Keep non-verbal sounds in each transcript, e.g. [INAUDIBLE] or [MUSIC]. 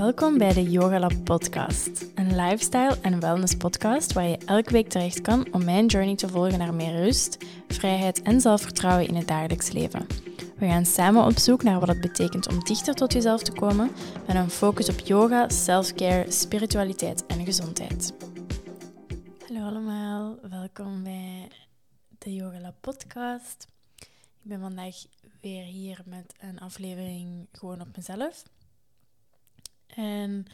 Welkom bij de Yoga Lab podcast, een lifestyle en wellness podcast waar je elke week terecht kan om mijn journey te volgen naar meer rust, vrijheid en zelfvertrouwen in het dagelijks leven. We gaan samen op zoek naar wat het betekent om dichter tot jezelf te komen met een focus op yoga, self-care, spiritualiteit en gezondheid. Hallo allemaal, welkom bij de Yoga Lab podcast. Ik ben vandaag weer hier met een aflevering gewoon op mezelf. En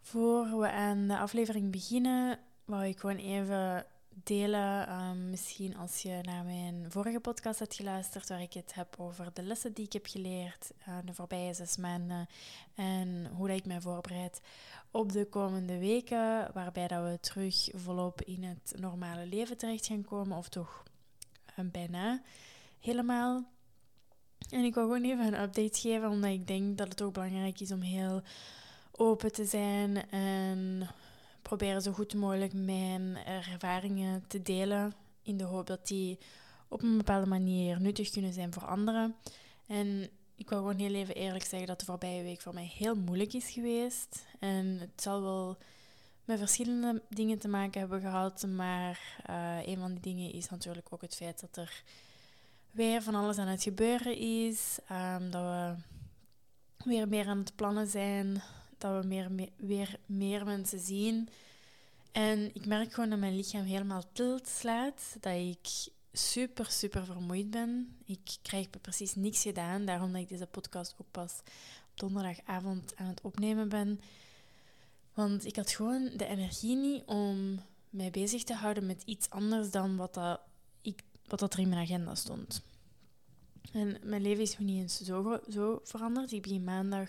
voor we aan de aflevering beginnen, wou ik gewoon even delen. Um, misschien als je naar mijn vorige podcast hebt geluisterd, waar ik het heb over de lessen die ik heb geleerd uh, de voorbije zes maanden en hoe ik mij voorbereid op de komende weken, waarbij dat we terug volop in het normale leven terecht gaan komen, of toch uh, bijna helemaal. En ik wil gewoon even een update geven, omdat ik denk dat het ook belangrijk is om heel open te zijn en proberen zo goed mogelijk mijn ervaringen te delen. In de hoop dat die op een bepaalde manier nuttig kunnen zijn voor anderen. En ik wil gewoon heel even eerlijk zeggen dat de voorbije week voor mij heel moeilijk is geweest. En het zal wel met verschillende dingen te maken hebben gehad. Maar uh, een van die dingen is natuurlijk ook het feit dat er weer van alles aan het gebeuren is. Um, dat we weer meer aan het plannen zijn. Dat we meer, meer, weer meer mensen zien. En ik merk gewoon dat mijn lichaam helemaal tilt slaat. Dat ik super, super vermoeid ben. Ik krijg precies niks gedaan. Daarom dat ik deze podcast ook pas op donderdagavond aan het opnemen ben. Want ik had gewoon de energie niet om mij bezig te houden met iets anders dan wat dat wat dat er in mijn agenda stond. En mijn leven is niet eens zo, zo veranderd. Ik begin maandag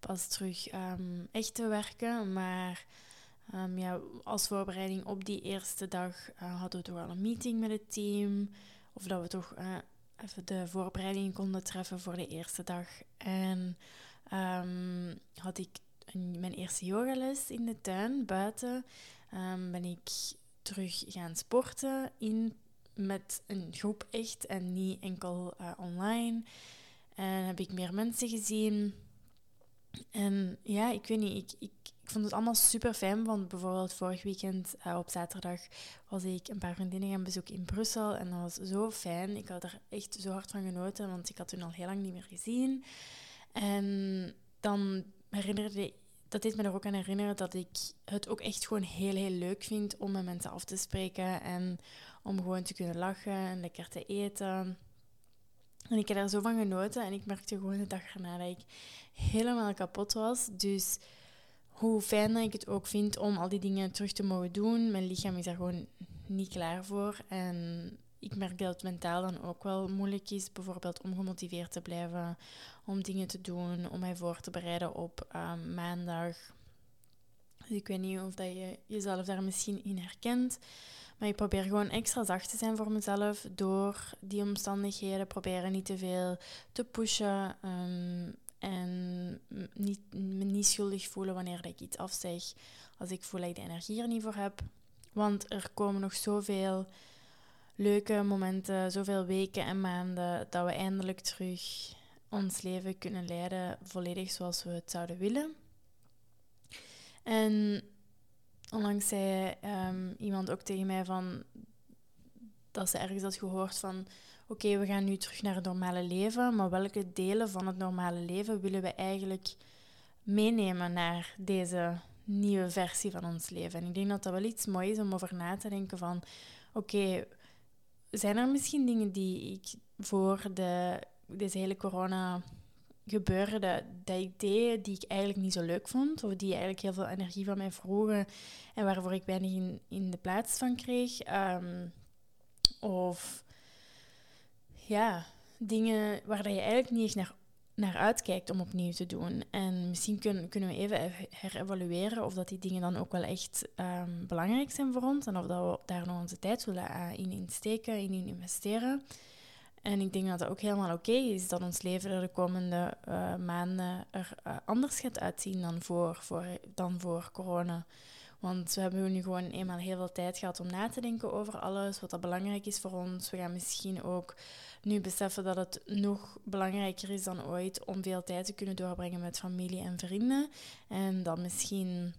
pas terug um, echt te werken. Maar um, ja, als voorbereiding op die eerste dag uh, hadden we toch al een meeting met het team. Of dat we toch uh, even de voorbereiding konden treffen voor de eerste dag. En um, had ik een, mijn eerste yogales in de tuin, buiten. ben ik terug gaan sporten in met een groep echt en niet enkel uh, online. En heb ik meer mensen gezien. En ja, ik weet niet, ik, ik, vond het allemaal super fijn. Want bijvoorbeeld vorig weekend uh, op zaterdag was ik een paar vriendinnen gaan bezoeken in Brussel. En dat was zo fijn. Ik had er echt zo hard van genoten, want ik had toen al heel lang niet meer gezien. En dan herinnerde dat deed me er ook aan herinneren dat ik het ook echt gewoon heel, heel leuk vind om met mensen af te spreken en om gewoon te kunnen lachen en lekker te eten. En ik heb daar zo van genoten en ik merkte gewoon de dag erna dat ik helemaal kapot was. Dus hoe fijn dat ik het ook vind om al die dingen terug te mogen doen. Mijn lichaam is daar gewoon niet klaar voor. En ik merk dat het mentaal dan ook wel moeilijk is, bijvoorbeeld om gemotiveerd te blijven, om dingen te doen, om mij voor te bereiden op ehm, maandag. Dus ik weet niet of dat je jezelf daar misschien in herkent. Maar ik probeer gewoon extra zacht te zijn voor mezelf door die omstandigheden. Proberen niet te veel te pushen. Um, en niet, me niet schuldig voelen wanneer ik iets afzeg. Als ik voel dat ik de energie er niet voor heb. Want er komen nog zoveel leuke momenten, zoveel weken en maanden, dat we eindelijk terug ons leven kunnen leiden volledig zoals we het zouden willen. En onlangs zei um, iemand ook tegen mij van dat ze ergens had gehoord van oké, we gaan nu terug naar het normale leven, maar welke delen van het normale leven willen we eigenlijk meenemen naar deze nieuwe versie van ons leven? En ik denk dat dat wel iets moois is om over na te denken van oké, zijn er misschien dingen die ik voor de, deze hele corona gebeurde, dat ik deed die ik eigenlijk niet zo leuk vond, of die eigenlijk heel veel energie van mij vroegen en waarvoor ik weinig in, in de plaats van kreeg. Ehm, of ja, dingen waar je eigenlijk niet echt naar, naar uitkijkt om opnieuw te doen. En misschien kun, kunnen we even herevalueren of dat die dingen dan ook wel echt um, belangrijk zijn voor ons en of dat we daar nog onze tijd willen uh, in insteken, in investeren. En ik denk dat het ook helemaal oké is dat ons leven er de komende uh, maanden er uh, anders gaat uitzien dan voor, voor, dan voor corona. Want we hebben nu gewoon eenmaal heel veel tijd gehad om na te denken over alles, wat dat belangrijk is voor ons. We gaan misschien ook nu beseffen dat het nog belangrijker is dan ooit om veel tijd te kunnen doorbrengen met familie en vrienden. En dan misschien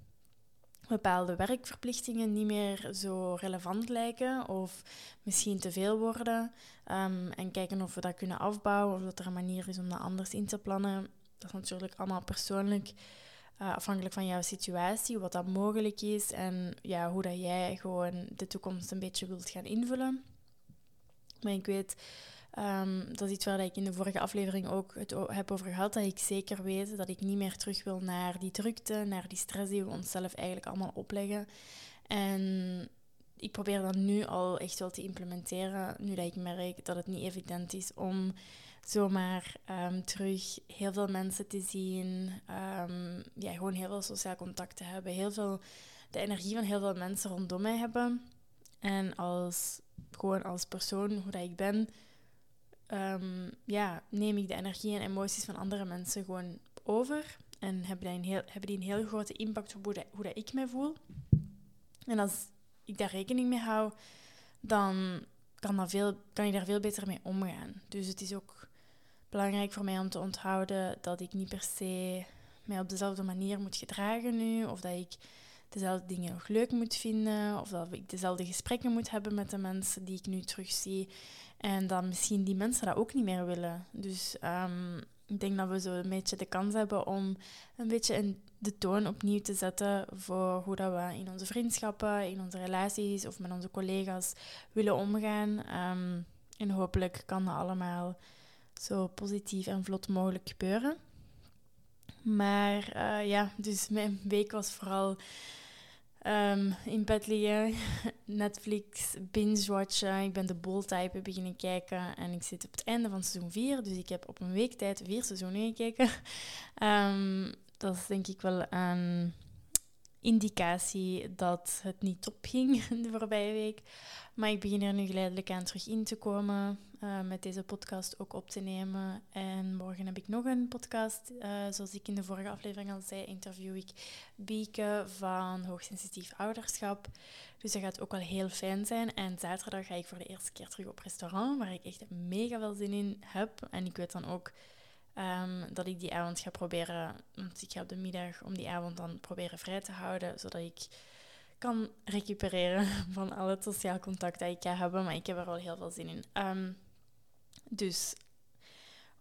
bepaalde werkverplichtingen niet meer zo relevant lijken of misschien te veel worden. Ehm, en kijken of we dat kunnen afbouwen of dat er een manier is om dat anders in te plannen. Dat is natuurlijk allemaal persoonlijk uh, afhankelijk van jouw situatie, wat dat mogelijk is en ja, hoe dat jij gewoon de toekomst een beetje wilt gaan invullen. Maar ik weet Um, dat is iets waar ik in de vorige aflevering ook het heb over gehad. Dat ik zeker weet dat ik niet meer terug wil naar die drukte, naar die stress die we onszelf eigenlijk allemaal opleggen. En ik probeer dat nu al echt wel te implementeren, nu dat ik merk dat het niet evident is om zomaar um, terug heel veel mensen te zien, um, ja, gewoon heel veel sociaal contact te hebben, heel veel de energie van heel veel mensen rondom mij hebben. En als, gewoon als persoon, hoe dat ik ben, um, ja, neem ik de energie en emoties van andere mensen gewoon over. En hebben die een heel, hebben die een heel grote impact op hoe, dat, ik me voel. En als ik daar rekening mee hou, dan kan, dat veel, kan ik daar veel beter mee omgaan. Dus het is ook belangrijk voor mij om te onthouden dat ik niet per se mij op dezelfde manier moet gedragen nu. Of dat ik dezelfde dingen nog leuk moet vinden. Of dat ik dezelfde gesprekken moet hebben met de mensen die ik nu terugzie. En dan misschien die mensen dat ook niet meer willen. Dus um, ik denk dat we zo een beetje de kans hebben om een beetje de toon opnieuw te zetten voor hoe dat we in onze vriendschappen, in onze relaties of met onze collega's willen omgaan. Um, en hopelijk kan dat allemaal zo positief en vlot mogelijk gebeuren. Maar uh, ja, dus mijn week was vooral Um, in bed liggen, [LAUGHS] Netflix, binge-watchen. Ik ben de Bold-type beginnen kijken en ik zit op het einde van seizoen 4. Dus ik heb op een week tijd vier seizoenen gekeken. Um, [LAUGHS] dat is denk ik wel een indicatie dat het niet top ging [LAUGHS] de voorbije week. Maar ik begin er nu geleidelijk aan terug in te komen. Uh, met deze podcast ook op te nemen. En morgen heb ik nog een podcast. Uh, zoals ik in de vorige aflevering al zei, interview ik Bieke van Hoogsensitief Ouderschap. Dus dat gaat ook wel heel fijn zijn. En zaterdag ga ik voor de eerste keer terug op restaurant, waar ik echt mega veel zin in heb. En ik weet dan ook um, dat ik die avond ga proberen, want ik ga op de middag om die avond dan proberen vrij te houden, zodat ik kan recupereren [LAUGHS] van al het sociaal contact dat ik ga hebben. Maar ik heb er wel heel veel zin in. Um, dus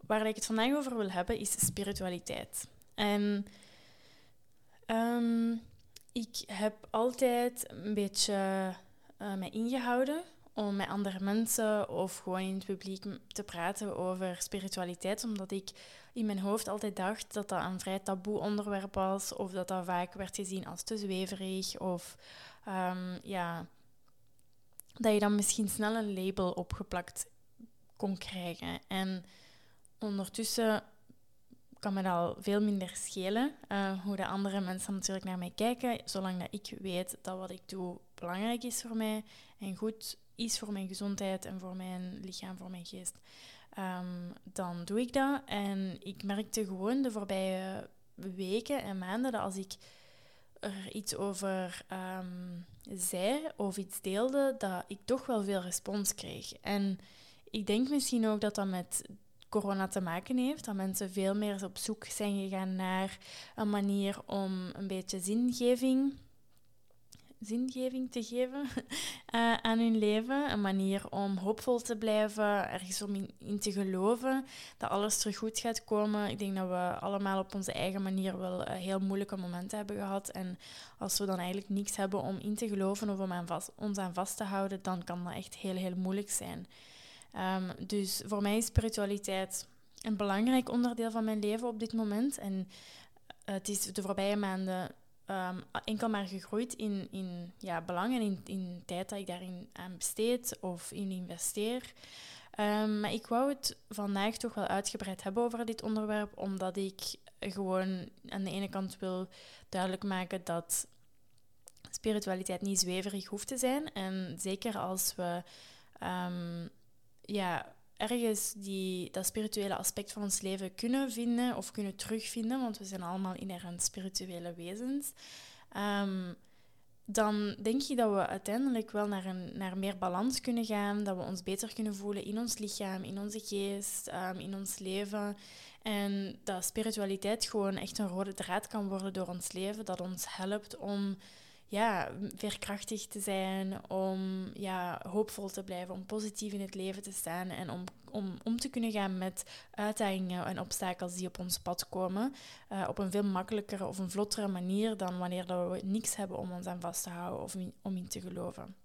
waar ik het vandaag over wil hebben is spiritualiteit. En um, ik heb altijd een beetje uh, mij ingehouden om met andere mensen of gewoon in het publiek te praten over spiritualiteit, omdat ik in mijn hoofd altijd dacht dat dat een vrij taboe onderwerp was, of dat dat vaak werd gezien als te zweverig, of um, ja, dat je dan misschien snel een label opgeplakt kon krijgen. En ondertussen kan me dat al veel minder schelen uh, hoe de andere mensen natuurlijk naar mij kijken, zolang dat ik weet dat wat ik doe belangrijk is voor mij en goed is voor mijn gezondheid en voor mijn lichaam, voor mijn geest, um, dan doe ik dat. En ik merkte gewoon de voorbije weken en maanden dat als ik er iets over um, zei of iets deelde, dat ik toch wel veel respons kreeg. En ik denk misschien ook dat dat met corona te maken heeft. Dat mensen veel meer op zoek zijn gegaan naar een manier om een beetje zingeving, zingeving te geven uh, [LAUGHS] aan hun leven. Een manier om hoopvol te blijven, ergens om in, te geloven dat alles terug goed gaat komen. Ik denk dat we allemaal op onze eigen manier wel uh, heel moeilijke momenten hebben gehad. En als we dan eigenlijk niks hebben om in te geloven of om aan vast, ons aan vast te houden, dan kan dat echt heel, heel moeilijk zijn. Um, dus voor mij is spiritualiteit een belangrijk onderdeel van mijn leven op dit moment. En eh, het is de voorbije maanden enkel maar gegroeid in, in ja, belang en in, in tijd dat ik daarin aan besteed of in investeer. Um, maar ik wou het vandaag toch wel uitgebreid hebben over dit onderwerp, omdat ik gewoon aan de ene kant wil duidelijk maken dat spiritualiteit niet zweverig hoeft te zijn. En zeker als we um, ja, ergens die, dat spirituele aspect van ons leven kunnen vinden of kunnen terugvinden, want we zijn allemaal inherent spirituele wezens. Um, dan denk ik dat we uiteindelijk wel naar, een, naar meer balans kunnen gaan. Dat we ons beter kunnen voelen in ons lichaam, in onze geest, ehm, in ons leven. En dat spiritualiteit gewoon echt een rode draad kan worden door ons leven. Dat ons helpt om ja, veerkrachtig te zijn, om ja, hoopvol te blijven, om positief in het leven te staan en om, om om te kunnen gaan met uitdagingen en obstakels die op ons pad komen. Uh, op een veel makkelijkere of een vlottere manier dan wanneer dat we niks hebben om ons aan vast te houden of om in te geloven.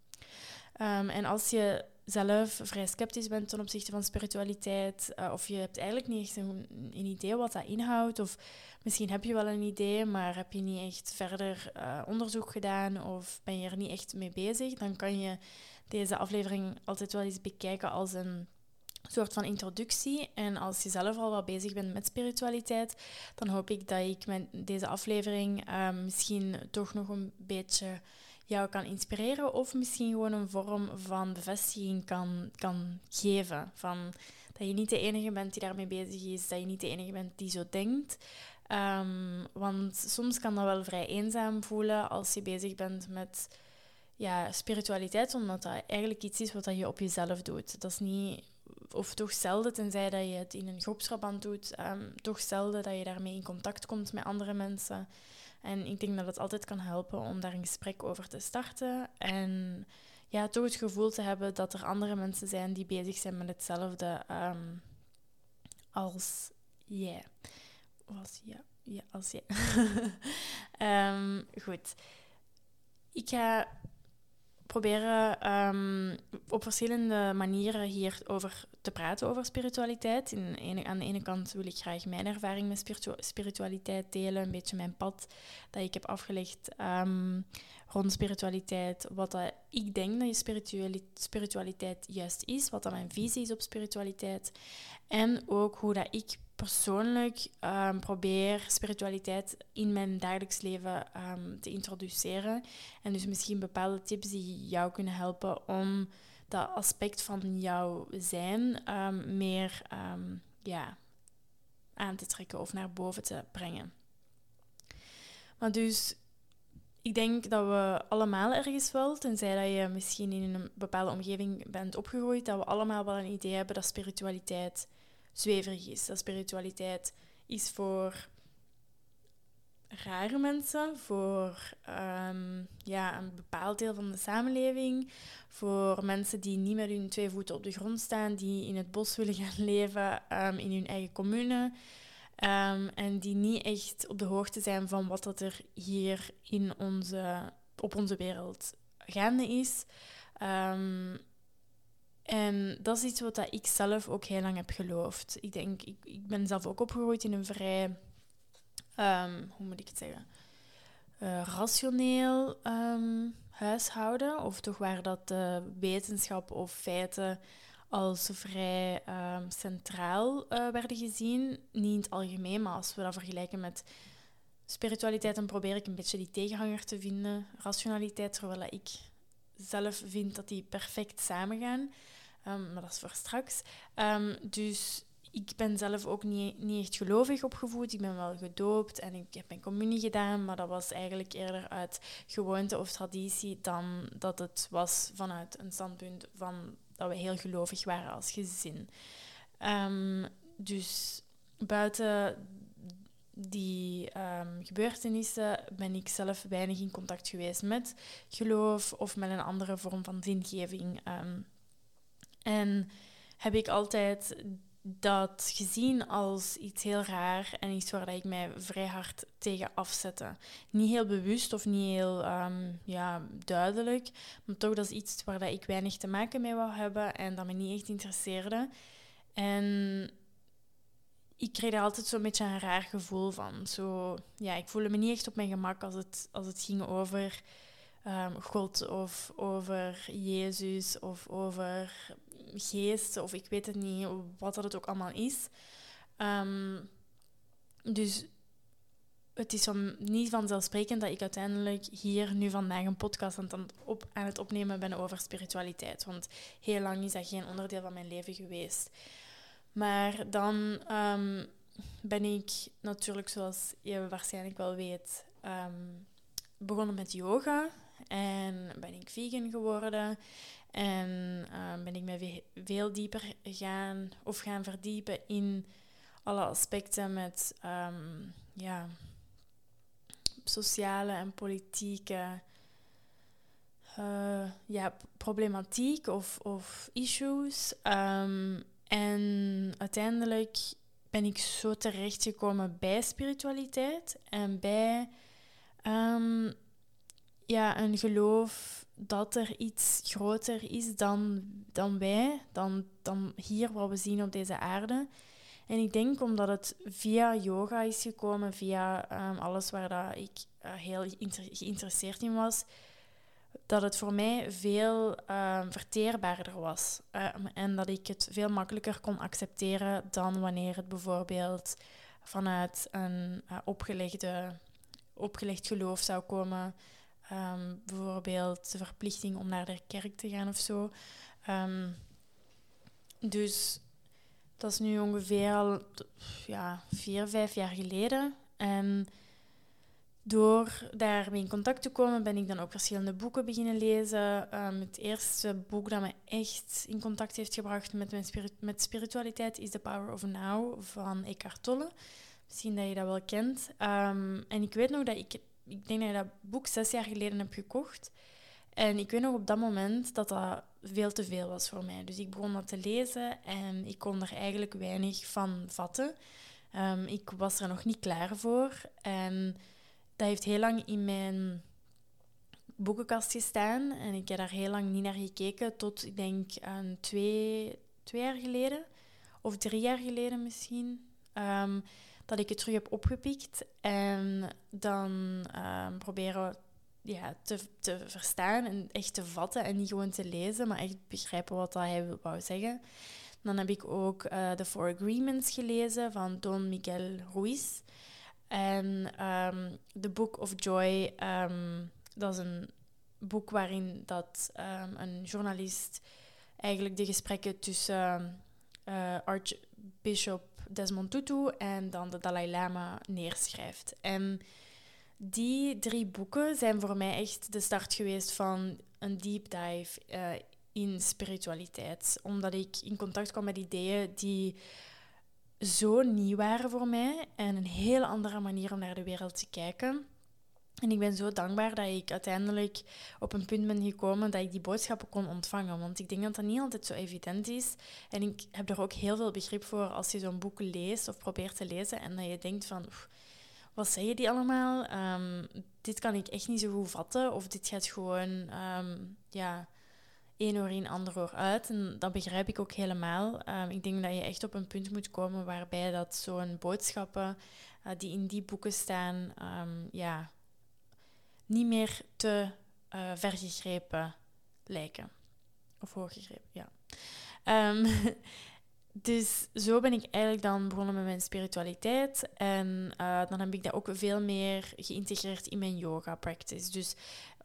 Um, en als je zelf vrij sceptisch bent ten opzichte van spiritualiteit, uh, of je hebt eigenlijk niet echt een, idee wat dat inhoudt, of misschien heb je wel een idee, maar heb je niet echt verder uh, onderzoek gedaan, of ben je er niet echt mee bezig, dan kan je deze aflevering altijd wel eens bekijken als een soort van introductie. En als je zelf al wat bezig bent met spiritualiteit, dan hoop ik dat ik met deze aflevering uh, misschien toch nog een beetje jou kan inspireren of misschien gewoon een vorm van bevestiging kan, kan geven. Van dat je niet de enige bent die daarmee bezig is, dat je niet de enige bent die zo denkt. Um, want soms kan dat wel vrij eenzaam voelen als je bezig bent met ja, spiritualiteit, omdat dat eigenlijk iets is wat je op jezelf doet. Dat is niet, of toch zelden, tenzij dat je het in een groepsverband doet, um, toch zelden dat je daarmee in contact komt met andere mensen. En ik denk dat het altijd kan helpen om daar een gesprek over te starten. En ja, toch het gevoel te hebben dat er andere mensen zijn die bezig zijn met hetzelfde um, als jij. Als ja, ja, als jij. um, [LAUGHS] goed. Ik ga proberen um, op verschillende manieren hierover te praten over spiritualiteit. Aan de ene kant wil ik graag mijn ervaring met spiritualiteit delen, een beetje mijn pad dat ik heb afgelegd um, rond spiritualiteit, wat dat ik denk dat je spiritualiteit juist is, wat dat mijn visie is op spiritualiteit en ook hoe dat ik persoonlijk um, probeer spiritualiteit in mijn dagelijks leven um, te introduceren. En dus misschien bepaalde tips die jou kunnen helpen om dat aspect van jouw zijn um, meer ja, aan te trekken of naar boven te brengen. Maar dus, ik denk dat we allemaal ergens wel, tenzij dat je misschien in een bepaalde omgeving bent opgegroeid, dat we allemaal wel een idee hebben dat spiritualiteit zweverig is. Dat spiritualiteit is voor rare mensen, voor um, ja, een bepaald deel van de samenleving, voor mensen die niet met hun twee voeten op de grond staan, die in het bos willen gaan [LAUGHS] leven, um, in hun eigen commune. Um, en die niet echt op de hoogte zijn van wat dat er hier in onze, op onze wereld gaande is. En dat is iets wat ik zelf ook heel lang heb geloofd. Ik denk, ik, ik ben zelf ook opgegroeid in een vrij, um, hoe moet ik het zeggen, uh, rationeel um, huishouden. Of toch waar dat wetenschap of feiten als vrij centraal uh, werden gezien. Niet in het algemeen, maar als we dat vergelijken met spiritualiteit, dan probeer ik een beetje die tegenhanger te vinden. Rationaliteit, terwijl ik zelf vind dat die perfect samengaan. Um, maar dat is voor straks. Um, dus ik ben zelf ook niet, niet echt gelovig opgevoed. Ik ben wel gedoopt en ik heb mijn communie gedaan, maar dat was eigenlijk eerder uit gewoonte of traditie dan dat het was vanuit een standpunt van dat we heel gelovig waren als gezin. Um, dus buiten die gebeurtenissen ben ik zelf weinig in contact geweest met geloof of met een andere vorm van zingeving. En heb ik altijd dat gezien als iets heel raar en iets waar ik mij vrij hard tegen afzette. Niet heel bewust of niet heel um, ja, duidelijk, maar toch dat is iets waar ik weinig te maken mee wou hebben en dat me niet echt interesseerde. En ik kreeg daar altijd zo'n beetje een raar gevoel van. Zo, ja, ik voelde me niet echt op mijn gemak als het, als het ging over um, God of over Jezus of over geest of ik weet het niet, wat dat het ook allemaal is. Um, dus het is van, niet vanzelfsprekend dat ik uiteindelijk hier nu vandaag een podcast aan het, op, aan het opnemen ben over spiritualiteit. Want heel lang is dat geen onderdeel van mijn leven geweest. Maar dan um, ben ik natuurlijk, zoals je waarschijnlijk wel weet, um, begonnen met yoga. en ben ik vegan geworden. En ehm, ben ik me veel dieper gaan of gaan verdiepen in alle aspecten met ehm, ja, sociale en politieke uh, ja, problematiek of, of issues. Ehm, en uiteindelijk ben ik zo terechtgekomen bij spiritualiteit en bij ja, een geloof dat er iets groter is dan, dan wij, dan, dan hier wat we zien op deze aarde. En ik denk omdat het via yoga is gekomen, via um, alles waar dat ik uh, heel geïnteresseerd in was, dat het voor mij veel um, verteerbaarder was. Um, en dat ik het veel makkelijker kon accepteren dan wanneer het bijvoorbeeld vanuit een uh, opgelegde, opgelegd geloof zou komen. Um, bijvoorbeeld de verplichting om naar de kerk te gaan of zo. Um, dus dat is nu ongeveer al ja, vier, vijf jaar geleden. En door daarmee in contact te komen, ben ik dan ook verschillende boeken beginnen lezen. Um, het eerste boek dat me echt in contact heeft gebracht met, mijn met spiritualiteit is The Power of Now van Eckhart Tolle. Misschien dat je dat wel kent. En ik weet nog dat ik ik denk dat ik dat boek zes jaar geleden heb gekocht. En ik weet nog op dat moment dat dat veel te veel was voor mij. Dus ik begon dat te lezen en ik kon er eigenlijk weinig van vatten. Um, ik was er nog niet klaar voor. En dat heeft heel lang in mijn boekenkast gestaan. En ik heb daar heel lang niet naar gekeken. Tot, ik denk, een twee, twee jaar geleden. Of drie jaar geleden misschien. Um, dat ik het terug heb opgepikt en dan um, proberen ja, te, te verstaan en echt te vatten en niet gewoon te lezen, maar echt begrijpen wat hij wou zeggen. Dan heb ik ook uh, The Four Agreements gelezen van Don Miguel Ruiz. En um, The Book of Joy, um, dat is een boek waarin dat, een journalist eigenlijk de gesprekken tussen uh, Archbishop Desmond Tutu en dan de Dalai Lama neerschrijft. En die drie boeken zijn voor mij echt de start geweest van een deep dive uh, in spiritualiteit. Omdat ik in contact kwam met ideeën die zo nieuw waren voor mij en een heel andere manier om naar de wereld te kijken. En ik ben zo dankbaar dat ik uiteindelijk op een punt ben gekomen dat ik die boodschappen kon ontvangen. Want ik denk dat dat niet altijd zo evident is. En ik heb er ook heel veel begrip voor als je zo'n boek leest of probeert te lezen en dat je denkt van... wat zeggen die allemaal? Um, dit kan ik echt niet zo goed vatten. Of dit gaat gewoon... Um, ja, één oor in, ander oor uit. En dat begrijp ik ook helemaal. Um, ik denk dat je echt op een punt moet komen waarbij dat zo'n boodschappen uh, die in die boeken staan... ja, niet meer te uh, vergegrepen lijken. Of hooggegrepen, ja. Um, [LAUGHS] dus zo ben ik eigenlijk dan begonnen met mijn spiritualiteit. En uh, dan heb ik dat ook veel meer geïntegreerd in mijn yoga practice. Dus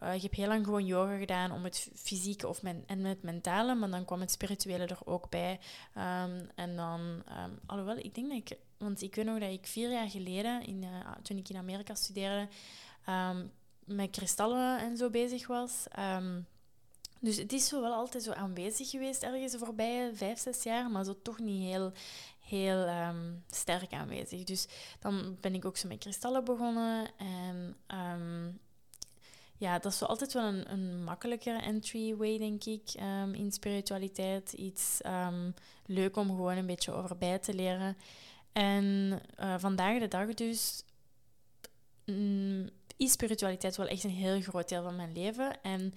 uh, ik heb heel lang gewoon yoga gedaan om het fysieke of mijn, en het mentale, maar dan kwam het spirituele er ook bij. Um, en dan, um, alhoewel, ik denk dat ik, want ik weet nog dat ik vier jaar geleden, in, toen ik in Amerika studeerde, met kristallen en zo bezig was. Um, dus het is zo wel altijd zo aanwezig geweest ergens de voorbije vijf, zes jaar, maar zo toch niet heel, heel um, sterk aanwezig. Dus dan ben ik ook zo met kristallen begonnen. En um, ja, dat is zo altijd wel een, een makkelijkere entryway, denk ik, in spiritualiteit. Iets leuk om gewoon een beetje over bij te leren. En uh, vandaag de dag dus... Is spiritualiteit wel echt een heel groot deel van mijn leven. En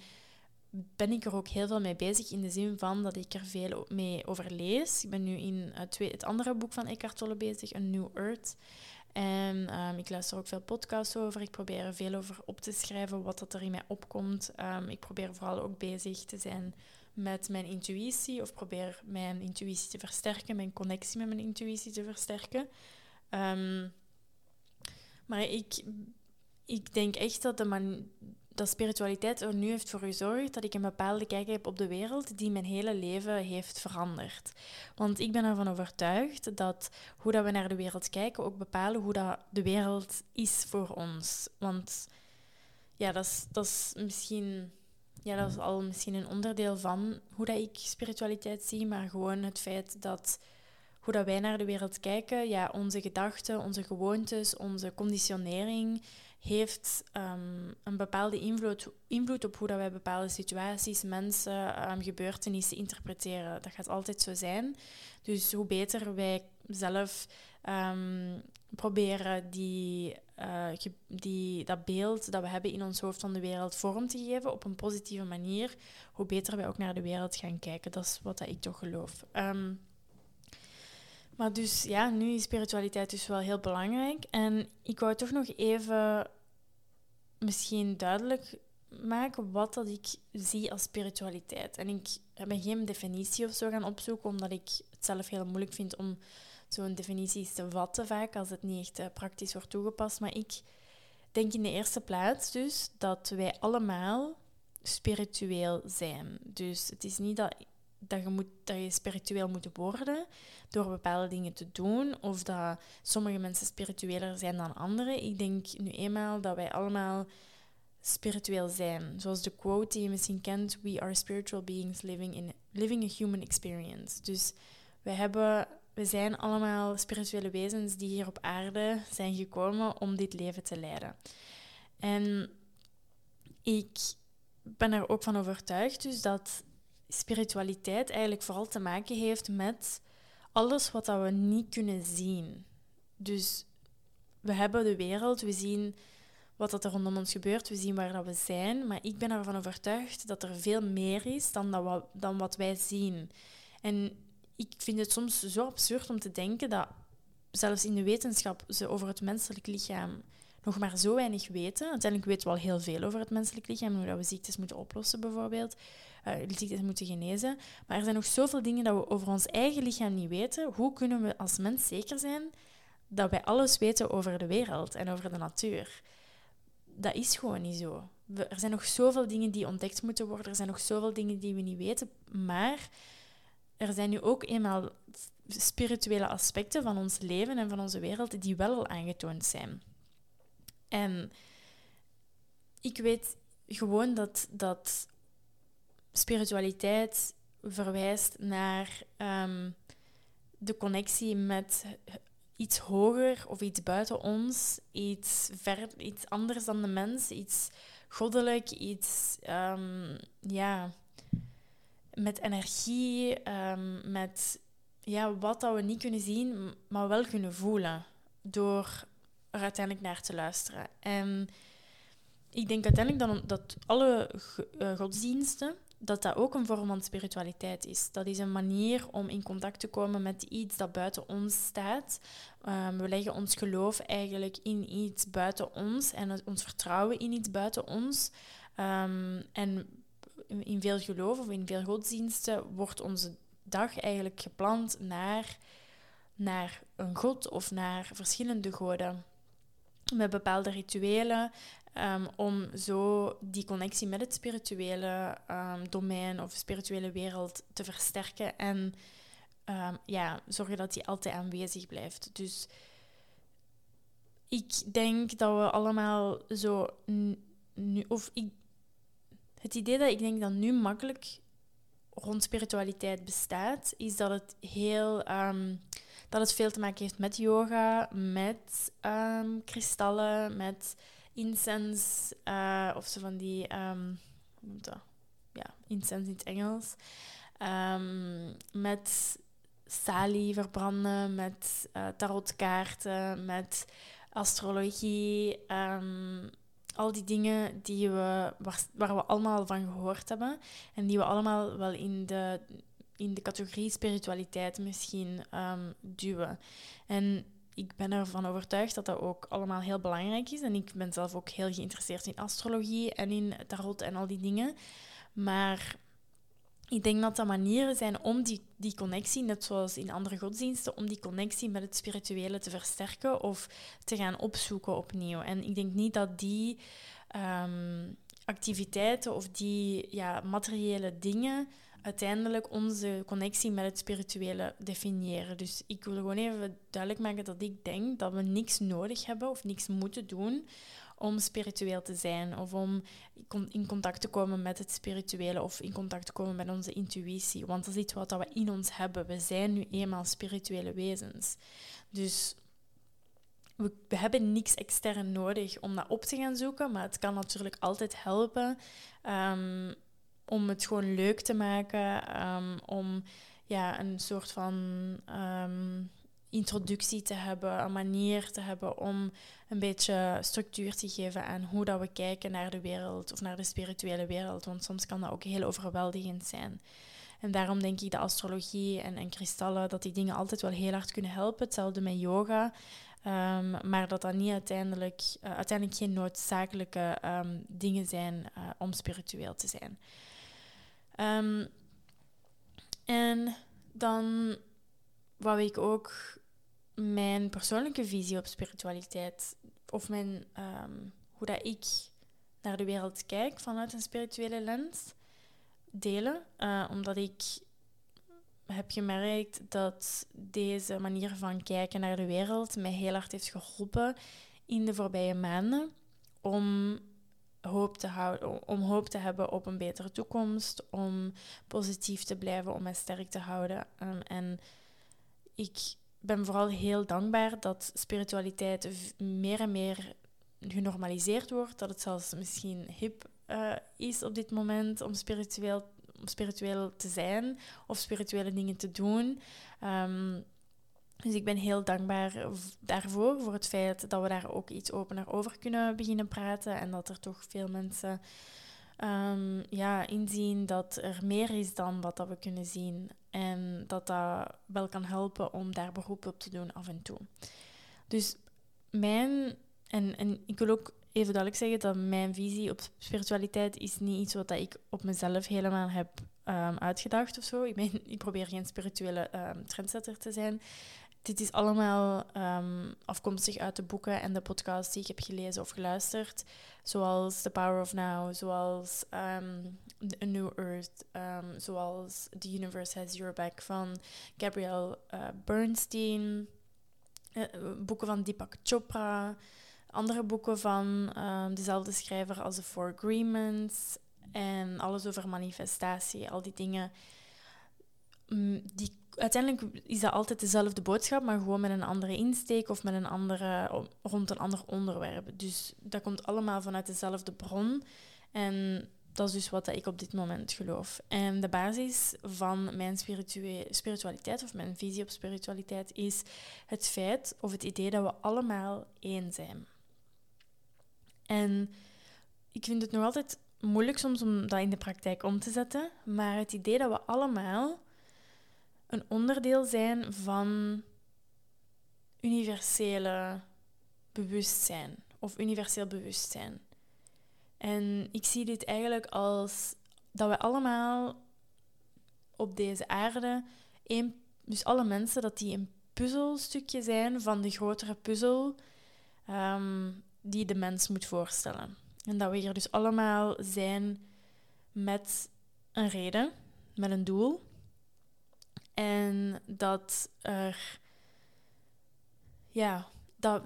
ben ik er ook heel veel mee bezig in de zin van dat ik er veel mee over lees. Ik ben nu in het, het andere boek van Eckhart Tolle bezig, A New Earth. En um, ik luister ook veel podcasts over. Ik probeer er veel over op te schrijven, wat dat er in mij opkomt. Um, ik probeer vooral ook bezig te zijn met mijn intuïtie, of probeer mijn intuïtie te versterken, mijn connectie met mijn intuïtie te versterken. Um, maar ik ik denk echt dat, de man, dat spiritualiteit er nu heeft voor gezorgd dat ik een bepaalde kijk heb op de wereld die mijn hele leven heeft veranderd. Want ik ben ervan overtuigd dat hoe dat we naar de wereld kijken ook bepalen hoe dat de wereld is voor ons. Want ja, dat is, dat is misschien ja, dat is al misschien een onderdeel van hoe dat ik spiritualiteit zie, maar gewoon het feit dat hoe dat wij naar de wereld kijken, ja, onze gedachten, onze gewoontes, onze conditionering heeft um, een bepaalde invloed, invloed op hoe dat wij bepaalde situaties, mensen, um, gebeurtenissen interpreteren. Dat gaat altijd zo zijn. Dus hoe beter wij zelf um, proberen die, uh, die, dat beeld dat we hebben in ons hoofd van de wereld vorm te geven op een positieve manier, hoe beter wij ook naar de wereld gaan kijken. Dat is wat dat ik toch geloof. Maar dus ja, nu is spiritualiteit dus wel heel belangrijk. En ik wou toch nog even misschien duidelijk maken wat dat ik zie als spiritualiteit. En ik ben geen definitie of zo gaan opzoeken, omdat ik het zelf heel moeilijk vind om zo'n definitie te vatten vaak, als het niet echt eh, praktisch wordt toegepast. Maar ik denk in de eerste plaats dus dat wij allemaal spiritueel zijn. Dus het is niet dat dat je, moet, dat je spiritueel moet worden door bepaalde dingen te doen. Of dat sommige mensen spiritueler zijn dan anderen. Ik denk nu eenmaal dat wij allemaal spiritueel zijn. Zoals de quote die je misschien kent: We are spiritual beings living, in, living a human experience. Dus wij hebben, we zijn allemaal spirituele wezens die hier op aarde zijn gekomen om dit leven te leiden. En ik ben er ook van overtuigd dus dat spiritualiteit eigenlijk vooral te maken heeft met alles wat dat we niet kunnen zien. Dus we hebben de wereld, we zien wat er rondom ons gebeurt, we zien waar dat we zijn, maar ik ben ervan overtuigd dat er veel meer is dan, dat wat, dan wat wij zien. En ik vind het soms zo absurd om te denken dat zelfs in de wetenschap ze over het menselijk lichaam nog maar zo weinig weten. Uiteindelijk weten we al heel veel over het menselijk lichaam, hoe dat we ziektes moeten oplossen bijvoorbeeld, uh, ziektes moeten genezen. Maar er zijn nog zoveel dingen dat we over ons eigen lichaam niet weten. Hoe kunnen we als mens zeker zijn dat wij alles weten over de wereld en over de natuur? Dat is gewoon niet zo. er zijn nog zoveel dingen die ontdekt moeten worden, er zijn nog zoveel dingen die we niet weten, maar er zijn nu ook eenmaal spirituele aspecten van ons leven en van onze wereld die wel al aangetoond zijn. En ik weet gewoon dat, dat spiritualiteit verwijst naar ehm, de connectie met iets hoger of iets buiten ons, iets, ver, iets anders dan de mens, iets goddelijk, iets um, ja, met energie, um, met ja, wat dat we niet kunnen zien, maar wel kunnen voelen door er uiteindelijk naar te luisteren. En ik denk uiteindelijk dat alle eh, godsdiensten, dat dat ook een vorm van spiritualiteit is. Dat is een manier om in contact te komen met iets dat buiten ons staat. Um, we leggen ons geloof eigenlijk in iets buiten ons en ons vertrouwen in iets buiten ons. Um, en in veel geloof of in veel godsdiensten wordt onze dag eigenlijk gepland naar, naar een god of naar verschillende goden met bepaalde rituelen, um, om zo die connectie met het spirituele um, domein of spirituele wereld te versterken en um, ja, zorgen dat die altijd aanwezig blijft. Dus ik denk dat we allemaal zo nu, of ik, het idee dat ik denk dat nu makkelijk rond spiritualiteit bestaat, is dat het heel dat het veel te maken heeft met yoga, met um, kristallen, met incense uh, of zo van die, um, hoe noemt dat? Ja, incense in het Engels. Um, met salie verbranden, met uh, tarotkaarten, met astrologie. al die dingen die we, waar we allemaal van gehoord hebben en die we allemaal wel in de in de categorie spiritualiteit misschien um, duwen. En ik ben ervan overtuigd dat dat ook allemaal heel belangrijk is. En ik ben zelf ook heel geïnteresseerd in astrologie en in tarot en al die dingen. Maar ik denk dat dat manieren zijn om die, die connectie, net zoals in andere godsdiensten, om die connectie met het spirituele te versterken of te gaan opzoeken opnieuw. En ik denk niet dat die um, activiteiten of die ja, materiële dingen uiteindelijk onze connectie met het spirituele definiëren. Dus ik wil gewoon even duidelijk maken dat ik denk dat we niks nodig hebben of niks moeten doen om spiritueel te zijn of om in contact te komen met het spirituele of in contact te komen met onze intuïtie. Want dat is iets wat we in ons hebben. We zijn nu eenmaal spirituele wezens. Dus we, hebben niks extern nodig om dat op te gaan zoeken, maar het kan natuurlijk altijd helpen um, om het gewoon leuk te maken, um, om ja, een soort van um, introductie te hebben, een manier te hebben om een beetje structuur te geven aan hoe dat we kijken naar de wereld of naar de spirituele wereld. Want soms kan dat ook heel overweldigend zijn. En daarom denk ik dat astrologie en, en kristallen, dat die dingen altijd wel heel hard kunnen helpen. Hetzelfde met yoga. Um, maar dat dat niet uiteindelijk, uh, uiteindelijk geen noodzakelijke dingen zijn uh, om spiritueel te zijn. Um, en dan wou ik ook mijn persoonlijke visie op spiritualiteit, of mijn, hoe dat ik naar de wereld kijk vanuit een spirituele lens, delen. Uh, omdat ik heb gemerkt dat deze manier van kijken naar de wereld mij heel hard heeft geholpen in de voorbije maanden om hoop te, houden, om hoop te hebben op een betere toekomst, om positief te blijven, om mij sterk te houden. Um, en ik ben vooral heel dankbaar dat spiritualiteit meer en meer genormaliseerd wordt, dat het zelfs misschien hip uh, is op dit moment om spiritueel om spiritueel te zijn of spirituele dingen te doen. Um, dus ik ben heel dankbaar daarvoor, voor het feit dat we daar ook iets opener over kunnen beginnen praten en dat er toch veel mensen um, ja, inzien dat er meer is dan wat dat we kunnen zien en dat dat wel kan helpen om daar beroep op te doen af en toe. Dus mijn, en, en ik wil ook even duidelijk zeggen dat mijn visie op spiritualiteit is niet iets wat ik op mezelf helemaal heb um, uitgedacht of zo. Ik, ik probeer geen spirituele um, trendsetter te zijn. Dit is allemaal um, afkomstig uit de boeken en de podcasts die ik heb gelezen of geluisterd. Zoals The Power of Now, zoals um, A New Earth, um, zoals The Universe Has Your Back van Gabrielle uh, Bernstein. Uh, boeken van Deepak Chopra andere boeken van dezelfde schrijver als The Four Agreements en alles over manifestatie, al die dingen. Mm, die, uiteindelijk is dat altijd dezelfde boodschap, maar gewoon met een andere insteek of met een andere, rond een ander onderwerp. Dus dat komt allemaal vanuit dezelfde bron. En dat is dus wat ik op dit moment geloof. En de basis van mijn spiritualiteit of mijn visie op spiritualiteit is het feit of het idee dat we allemaal één zijn. En ik vind het nog altijd moeilijk soms om dat in de praktijk om te zetten, maar het idee dat we allemaal een onderdeel zijn van universele bewustzijn of universeel bewustzijn. En ik zie dit eigenlijk als dat we allemaal op deze aarde, één, dus alle mensen, dat die een puzzelstukje zijn van de grotere puzzel um, die de mens moet voorstellen. En dat we hier dus allemaal zijn met een reden, met een doel. En dat er, ja, dat,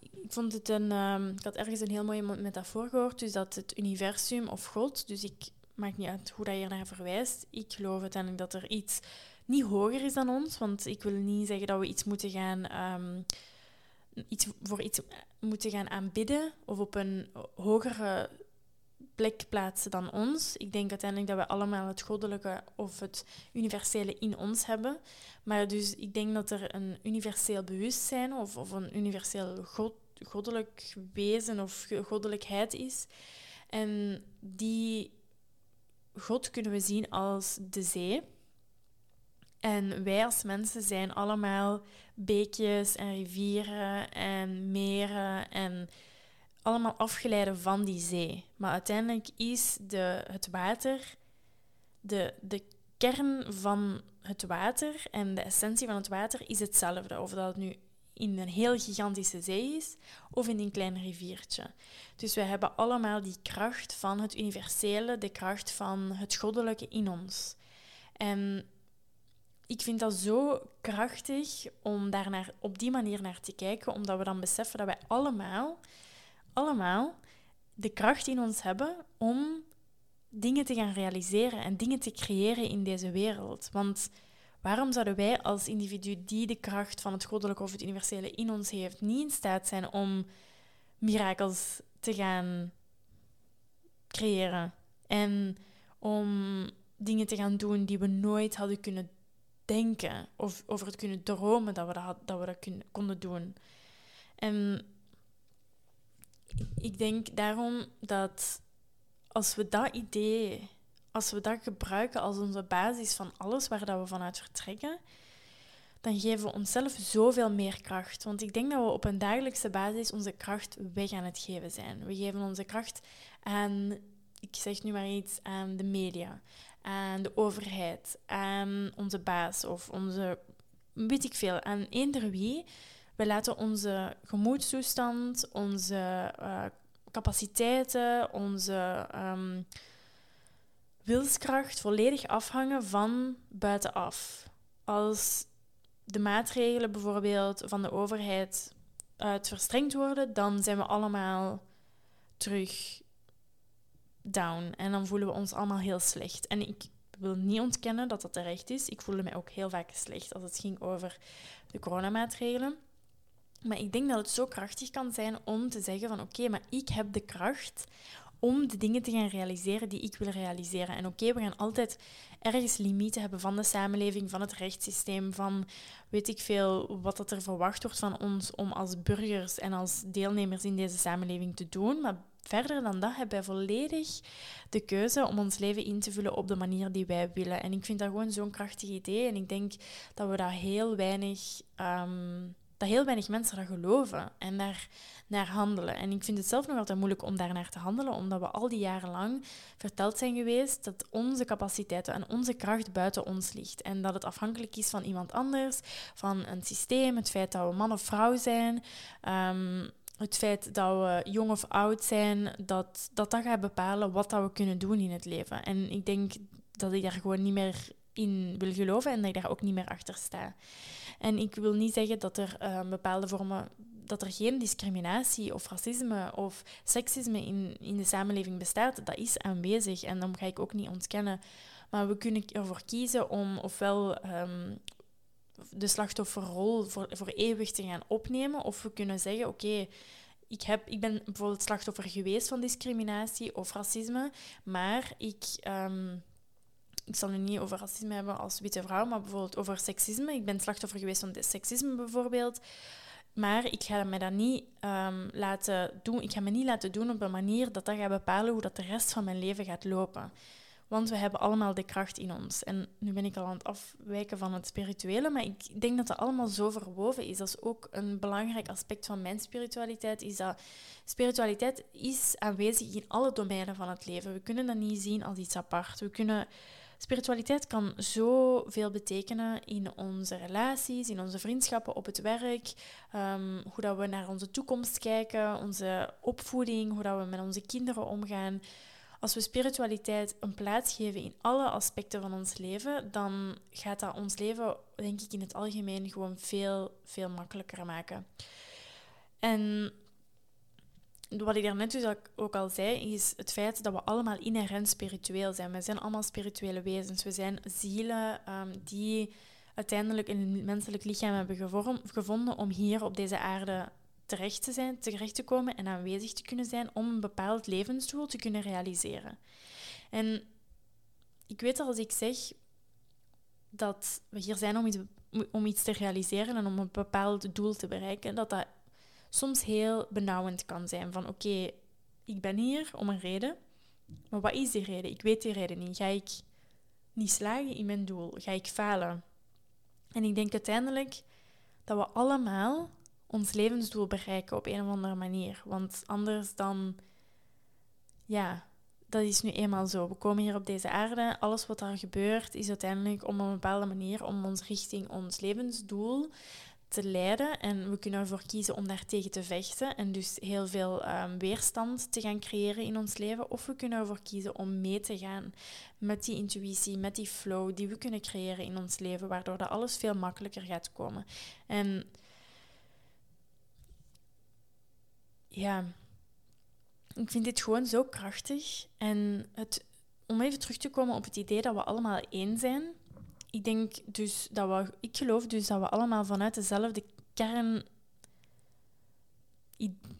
ik vond het een, um, ik had ergens een heel mooie metafoor gehoord, dus dat het universum of God, dus ik maakt niet uit hoe dat je naar verwijst. Ik geloof uiteindelijk dat er iets niet hoger is dan ons, want ik wil niet zeggen dat we iets moeten gaan um, iets, voor iets moeten gaan aanbidden of op een hogere plek plaatsen dan ons. Ik denk uiteindelijk dat we allemaal het goddelijke of het universele in ons hebben. Maar dus ik denk dat er een universeel bewustzijn of, of een universeel god, goddelijk wezen of goddelijkheid is. En die God kunnen we zien als de zee. En wij als mensen zijn allemaal beekjes en rivieren en meren en allemaal afgeleiden van die zee. Maar uiteindelijk is de, het water de, de kern van het water en de essentie van het water is hetzelfde. Of dat het nu in een heel gigantische zee is of in een klein riviertje. Dus we hebben allemaal die kracht van het universele, de kracht van het goddelijke in ons. En ik vind dat zo krachtig om daar op die manier naar te kijken, omdat we dan beseffen dat wij allemaal, allemaal de kracht in ons hebben om dingen te gaan realiseren en dingen te creëren in deze wereld. Want waarom zouden wij als individu die de kracht van het goddelijke of het universele in ons heeft, niet in staat zijn om mirakels te gaan creëren en om dingen te gaan doen die we nooit hadden kunnen denken of over het kunnen dromen dat we dat, dat, we dat konden doen. En ik denk daarom dat als we dat idee, als we dat gebruiken als onze basis van alles waar dat we vanuit vertrekken, dan geven we onszelf zoveel meer kracht. Want ik denk dat we op een dagelijkse basis onze kracht weg aan het geven zijn. We geven onze kracht aan, ik zeg nu maar iets, aan de media, aan de overheid, aan onze baas of onze, weet ik veel, aan eender wie. We laten onze gemoedstoestand, onze uh, capaciteiten, onze um, wilskracht volledig afhangen van buitenaf. Als de maatregelen bijvoorbeeld van de overheid uit verstrengd worden, dan zijn we allemaal terug down. En dan voelen we ons allemaal heel slecht. En ik wil niet ontkennen dat dat terecht is. Ik voelde mij ook heel vaak slecht als het ging over de coronamaatregelen. Maar ik denk dat het zo krachtig kan zijn om te zeggen van oké, maar ik heb de kracht om de dingen te gaan realiseren die ik wil realiseren. En oké, we gaan altijd ergens limieten hebben van de samenleving, van het rechtssysteem, van weet ik veel wat dat er verwacht wordt van ons om als burgers en als deelnemers in deze samenleving te doen. Maar verder dan dat hebben wij volledig de keuze om ons leven in te vullen op de manier die wij willen. En ik vind dat gewoon zo'n krachtig idee. En ik denk dat we daar heel weinig. Ehm, dat heel weinig mensen dat geloven en daar naar handelen. En ik vind het zelf nog altijd moeilijk om daar naar te handelen, omdat we al die jaren lang verteld zijn geweest dat onze capaciteiten en onze kracht buiten ons ligt. En dat het afhankelijk is van iemand anders, van een systeem, het feit dat we man of vrouw zijn. Ehm, het feit dat we jong of oud zijn, dat, dat dat gaat bepalen wat dat we kunnen doen in het leven. En ik denk dat ik daar gewoon niet meer in wil geloven en dat ik daar ook niet meer achter sta. En ik wil niet zeggen dat er uh, bepaalde vormen, dat er geen discriminatie of racisme of seksisme in, in de samenleving bestaat. Dat is aanwezig en dat ga ik ook niet ontkennen. Maar we kunnen ervoor kiezen om ofwel um, de slachtofferrol voor, voor eeuwig te gaan opnemen, of we kunnen zeggen: oké. ik, heb, ik ben bijvoorbeeld slachtoffer geweest van discriminatie of racisme, maar ik um, ik zal nu niet over racisme hebben als witte vrouw, maar bijvoorbeeld over seksisme. Ik ben slachtoffer geweest van seksisme bijvoorbeeld. Maar ik ga me dat niet um, laten doen. Ik ga me niet laten doen op een manier dat dat gaat bepalen hoe dat de rest van mijn leven gaat lopen. Want we hebben allemaal de kracht in ons. En nu ben ik al aan het afwijken van het spirituele, maar ik denk dat dat allemaal zo verwoven is. Dat is ook een belangrijk aspect van mijn spiritualiteit, is dat spiritualiteit is aanwezig in alle domeinen van het leven. We kunnen dat niet zien als iets apart. We kunnen Spiritualiteit kan zoveel betekenen in onze relaties, in onze vriendschappen, op het werk, um, hoe dat we naar onze toekomst kijken, onze opvoeding, hoe dat we met onze kinderen omgaan. Als we spiritualiteit een plaats geven in alle aspecten van ons leven, dan gaat dat ons leven, denk ik, in het algemeen gewoon veel, veel makkelijker maken. En wat ik daarnet dus ook al zei, is het feit dat we allemaal inherent spiritueel zijn. We zijn allemaal spirituele wezens. We zijn zielen um, die uiteindelijk een menselijk lichaam hebben gevonden om hier op deze aarde terecht te zijn, terecht te komen en aanwezig te kunnen zijn om een bepaald levensdoel te kunnen realiseren. En ik weet dat als ik zeg dat we hier zijn om iets, om iets te realiseren en om een bepaald doel te bereiken, dat dat soms heel benauwend kan zijn. Van oké, ik ben hier om een reden, maar wat is die reden? Ik weet die reden niet. Ga ik niet slagen in mijn doel? Ga ik falen? En ik denk uiteindelijk dat we allemaal ons levensdoel bereiken op een of andere manier. Want anders dan, ja, dat is nu eenmaal zo. We komen hier op deze aarde. Alles wat er gebeurt is uiteindelijk op een bepaalde manier om ons richting ons levensdoel te leiden en we kunnen ervoor kiezen om daartegen te vechten en dus heel veel ehm, weerstand te gaan creëren in ons leven. Of we kunnen ervoor kiezen om mee te gaan met die intuïtie, met die flow die we kunnen creëren in ons leven, waardoor dat alles veel makkelijker gaat komen. En ja, ik vind dit gewoon zo krachtig. En het, om even terug te komen op het idee dat we allemaal één zijn. Ik denk dus dat we, ik geloof dus dat we allemaal vanuit dezelfde kern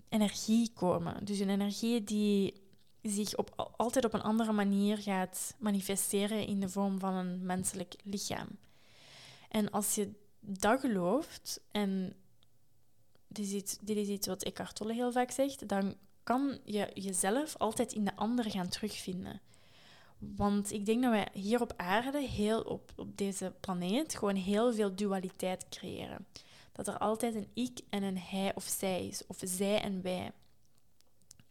energie komen. Dus een energie die zich op, altijd op een andere manier gaat manifesteren in de vorm van een menselijk lichaam. En als je dat gelooft, en dit is iets, dit is iets wat Eckhart Tolle heel vaak zegt, dan kan je jezelf altijd in de ander gaan terugvinden. Want ik denk dat wij hier op aarde, heel op, op deze planeet, gewoon heel veel dualiteit creëren. Dat er altijd een ik en een hij of zij is, of zij en wij.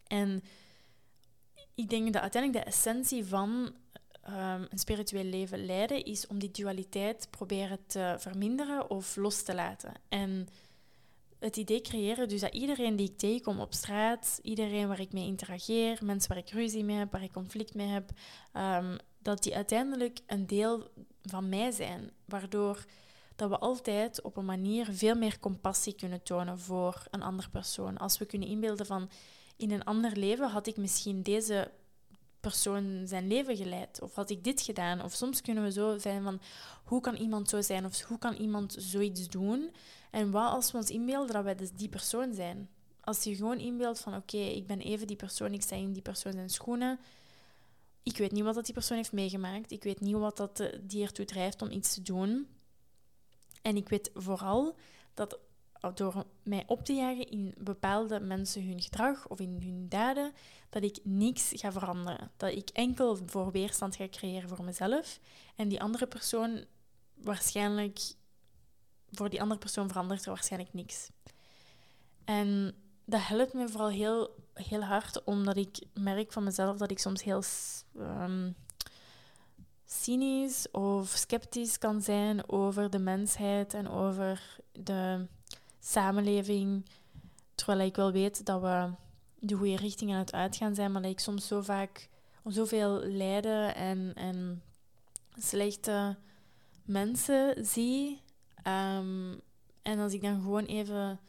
En ik denk dat uiteindelijk de essentie van um, een spiritueel leven leiden is om die dualiteit proberen te verminderen of los te laten. En het idee creëren dus dat iedereen die ik tegenkom op straat, iedereen waar ik mee interageer, mensen waar ik ruzie mee heb, waar ik conflict mee heb, um, dat die uiteindelijk een deel van mij zijn. Waardoor dat we altijd op een manier veel meer compassie kunnen tonen voor een andere persoon. Als we kunnen inbeelden van in een ander leven had ik misschien deze persoon zijn leven geleid? Of had ik dit gedaan? Of soms kunnen we zo zijn van, hoe kan iemand zo zijn? Of hoe kan iemand zoiets doen? En wat als we ons inbeelden dat wij dus die persoon zijn? Als je gewoon inbeeldt van, oké, ik ben even die persoon, ik sta in die persoon zijn schoenen. Ik weet niet wat die persoon heeft meegemaakt. Ik weet niet wat dat eh, die ertoe drijft om iets te doen. En ik weet vooral dat door mij op te jagen in bepaalde mensen hun gedrag of in hun daden, dat ik niks ga veranderen. Dat ik enkel voor weerstand ga creëren voor mezelf en die andere persoon waarschijnlijk, voor die andere persoon verandert er waarschijnlijk niks. En dat helpt me vooral heel, heel hard, omdat ik merk van mezelf dat ik soms heel um, cynisch of sceptisch kan zijn over de mensheid en over de samenleving. Terwijl ik wel weet dat we de goede richting aan het uitgaan zijn, maar dat ik soms zo vaak zoveel lijden en, en slechte mensen zie. Ehm, en als ik dan gewoon even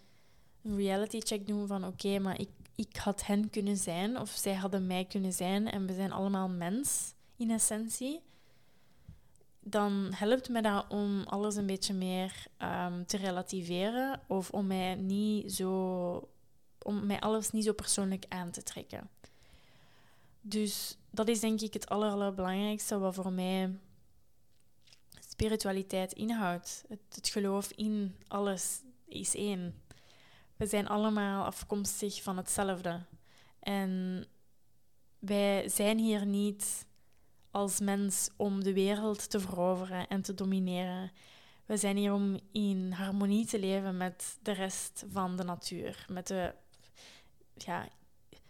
een reality check doe van oké, maar ik, ik had hen kunnen zijn of zij hadden mij kunnen zijn en we zijn allemaal mens in essentie dan helpt me dat om alles een beetje meer um, te relativeren of om mij niet zo om mij alles niet zo persoonlijk aan te trekken. Dus dat is denk ik het aller, allerbelangrijkste wat voor mij spiritualiteit inhoudt. Het, het geloof in alles is één. We zijn allemaal afkomstig van hetzelfde. En wij zijn hier niet als mens om de wereld te veroveren en te domineren. We zijn hier om in harmonie te leven met de rest van de natuur. Met de, ja,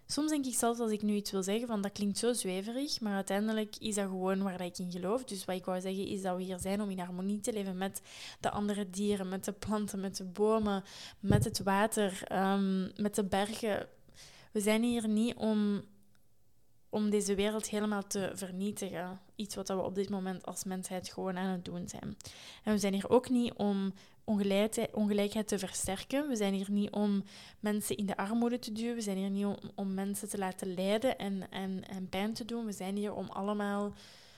soms denk ik zelfs als ik nu iets wil zeggen van dat klinkt zo zweverig, maar uiteindelijk is dat gewoon waar ik in geloof. Dus wat ik wou zeggen is dat we hier zijn om in harmonie te leven met de andere dieren, met de planten, met de bomen, met het water, um, met de bergen. We zijn hier niet om om deze wereld helemaal te vernietigen. Iets wat we op dit moment als mensheid gewoon aan het doen zijn. En we zijn hier ook niet om ongelijkheid, te versterken. We zijn hier niet om mensen in de armoede te duwen. We zijn hier niet om, om mensen te laten lijden en, en, en pijn te doen. We zijn hier om allemaal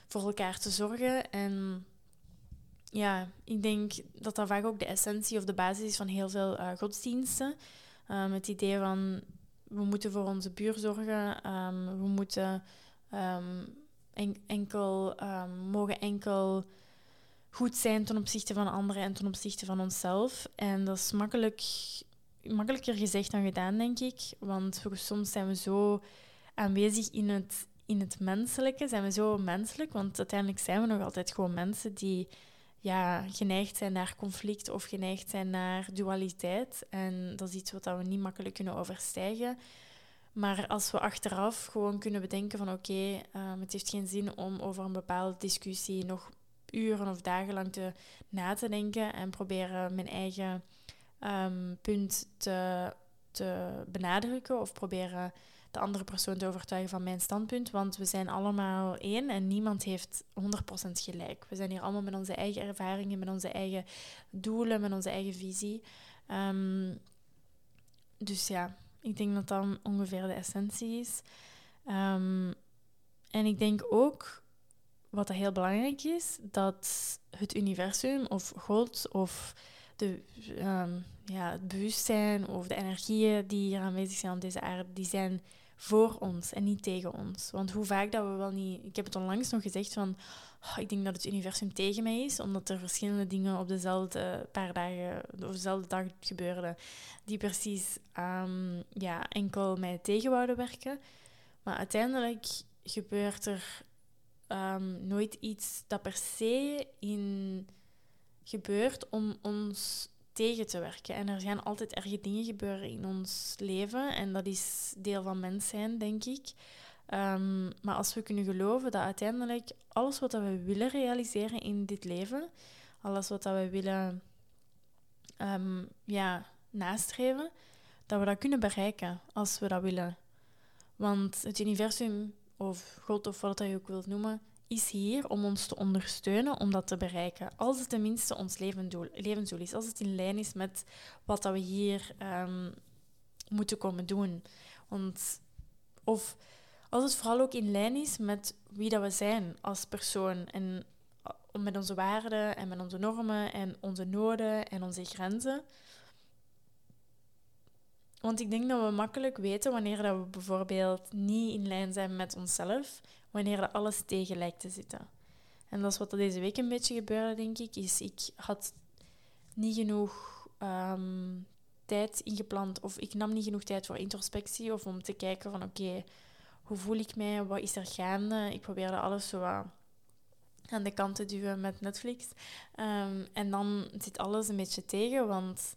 voor elkaar te zorgen. En ja, ik denk dat dat vaak ook de essentie of de basis is van heel veel uh, godsdiensten. Um, het idee van we moeten voor onze buur zorgen. Ehm, we moeten ehm, enkel, um, mogen enkel goed zijn ten opzichte van anderen en ten opzichte van onszelf. En dat is makkelijk, makkelijker gezegd dan gedaan, denk ik. Want soms zijn we zo aanwezig in het, in het menselijke, zijn we zo menselijk. Want uiteindelijk zijn we nog altijd gewoon mensen die ja, geneigd zijn naar conflict of geneigd zijn naar dualiteit. En dat is iets wat we niet makkelijk kunnen overstijgen. Maar als we achteraf gewoon kunnen bedenken van oké, ehm, het heeft geen zin om over een bepaalde discussie nog uren of dagen lang te, na te denken en proberen mijn eigen ehm, punt te, te benadrukken of proberen de andere persoon te overtuigen van mijn standpunt. Want we zijn allemaal één en niemand heeft 100% gelijk. We zijn hier allemaal met onze eigen ervaringen, met onze eigen doelen, met onze eigen visie. Ehm, dus ja, ik denk dat dat ongeveer de essentie is. Ehm, en ik denk ook, wat heel belangrijk is, dat het universum of God of de, um, ja, het bewustzijn of de energieën die hier aanwezig zijn op deze aarde, die zijn voor ons en niet tegen ons. Want hoe vaak dat we wel niet... Ik heb het onlangs nog gezegd van... Oh, ik denk dat het universum tegen mij is, omdat er verschillende dingen op dezelfde paar dagen, of dezelfde dag gebeurden, die precies um, ja, enkel mij tegen wouden werken. Maar uiteindelijk gebeurt er um, nooit iets dat per se in gebeurt om ons tegen te werken. En er gaan altijd erge dingen gebeuren in ons leven. En dat is deel van mens zijn, denk ik. Um, maar als we kunnen geloven dat uiteindelijk alles wat we willen realiseren in dit leven, alles wat we willen um, ja, nastreven, dat we dat kunnen bereiken als we dat willen. Want het universum, of God of wat je ook wilt noemen, is hier om ons te ondersteunen om dat te bereiken. Als het tenminste ons levensdoel, is. Als het in lijn is met wat dat we hier um, moeten komen doen. Want, of als het vooral ook in lijn is met wie dat we zijn als persoon. En uh, met onze waarden en met onze normen en onze noden en onze grenzen. Want ik denk dat we makkelijk weten wanneer dat we bijvoorbeeld niet in lijn zijn met onszelf, wanneer dat alles tegen lijkt te zitten. En dat is wat er deze week een beetje gebeurde, denk ik. Is ik had niet genoeg um, tijd ingepland, of ik nam niet genoeg tijd voor introspectie, of om te kijken van oké, hoe voel ik mij, wat is er gaande. Ik probeerde alles zo aan de kant te duwen met Netflix. Um, en dan zit alles een beetje tegen, want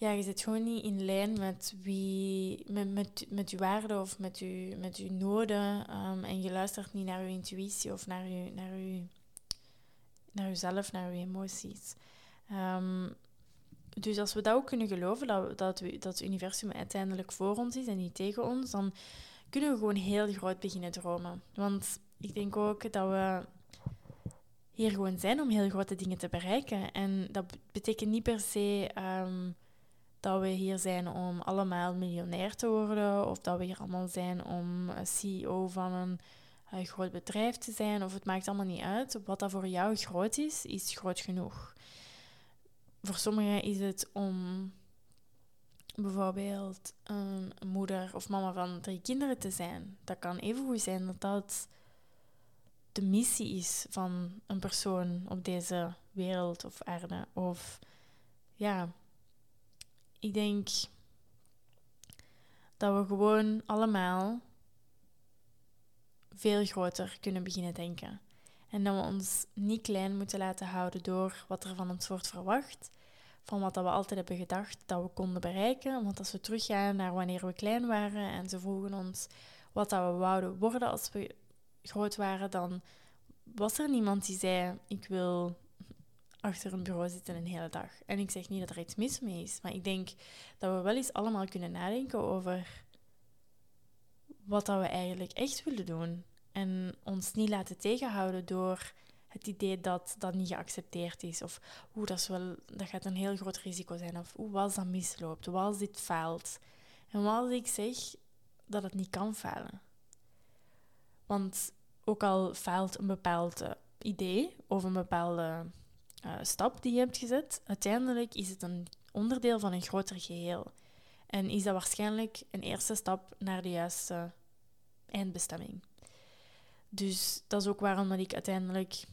ja, je zit gewoon niet in lijn met, wie, met, met, met je waarden of met je, met je noden. Um, en je luistert niet naar je intuïtie of naar, je, naar, je, naar jezelf, naar je emoties. Um, dus als we dat ook kunnen geloven, dat, dat, we, dat het universum uiteindelijk voor ons is en niet tegen ons, dan kunnen we gewoon heel groot beginnen dromen. Want ik denk ook dat we hier gewoon zijn om heel grote dingen te bereiken. En dat betekent niet per se um, dat we hier zijn om allemaal miljonair te worden, of dat we hier allemaal zijn om CEO van een, een groot bedrijf te zijn, of het maakt allemaal niet uit. Wat dat voor jou groot is, is groot genoeg. Voor sommigen is het om bijvoorbeeld een moeder of mama van drie kinderen te zijn. Dat kan even goed zijn dat dat de missie is van een persoon op deze wereld of aarde. Of ja, ik denk dat we gewoon allemaal veel groter kunnen beginnen denken. En dat we ons niet klein moeten laten houden door wat er van ons wordt verwacht, van wat dat we altijd hebben gedacht dat we konden bereiken. Want als we teruggaan naar wanneer we klein waren en ze vroegen ons wat dat we wouden worden als we groot waren, dan was er niemand die zei: Ik wil achter een bureau zitten een hele dag. En ik zeg niet dat er iets mis mee is, maar ik denk dat we wel eens allemaal kunnen nadenken over wat dat we eigenlijk echt willen doen. En ons niet laten tegenhouden door het idee dat dat niet geaccepteerd is. Of hoe dat, wel, dat gaat een heel groot risico zijn. Of hoe als dat misloopt, wat als dit faalt. En wat als ik zeg dat het niet kan falen. Want ook al faalt een bepaald eh, idee of een bepaalde uh, stap die je hebt gezet, uiteindelijk is het een onderdeel van een groter geheel. En is dat waarschijnlijk een eerste stap naar de juiste eindbestemming. Dus dat is ook waarom dat ik uiteindelijk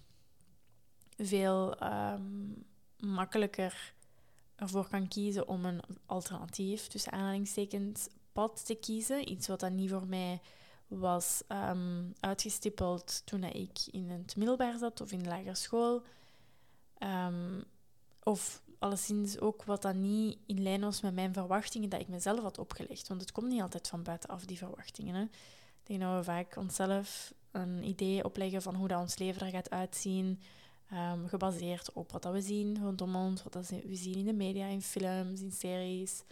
veel um, makkelijker ervoor kan kiezen om een alternatief, tussen aanhalingstekens, pad te kiezen. Iets wat dan niet voor mij was um, uitgestippeld toen ik in het middelbaar zat of in de lagere school. Um, of alleszins ook wat dan niet in lijn was met mijn verwachtingen dat ik mezelf had opgelegd. Want het komt niet altijd van buitenaf, die verwachtingen. Hè. Ik denk dat we vaak onszelf een idee opleggen van hoe dat ons leven er gaat uitzien. ehm, gebaseerd op wat dat we zien rondom ons, wat dat we zien in de media, in films, in series.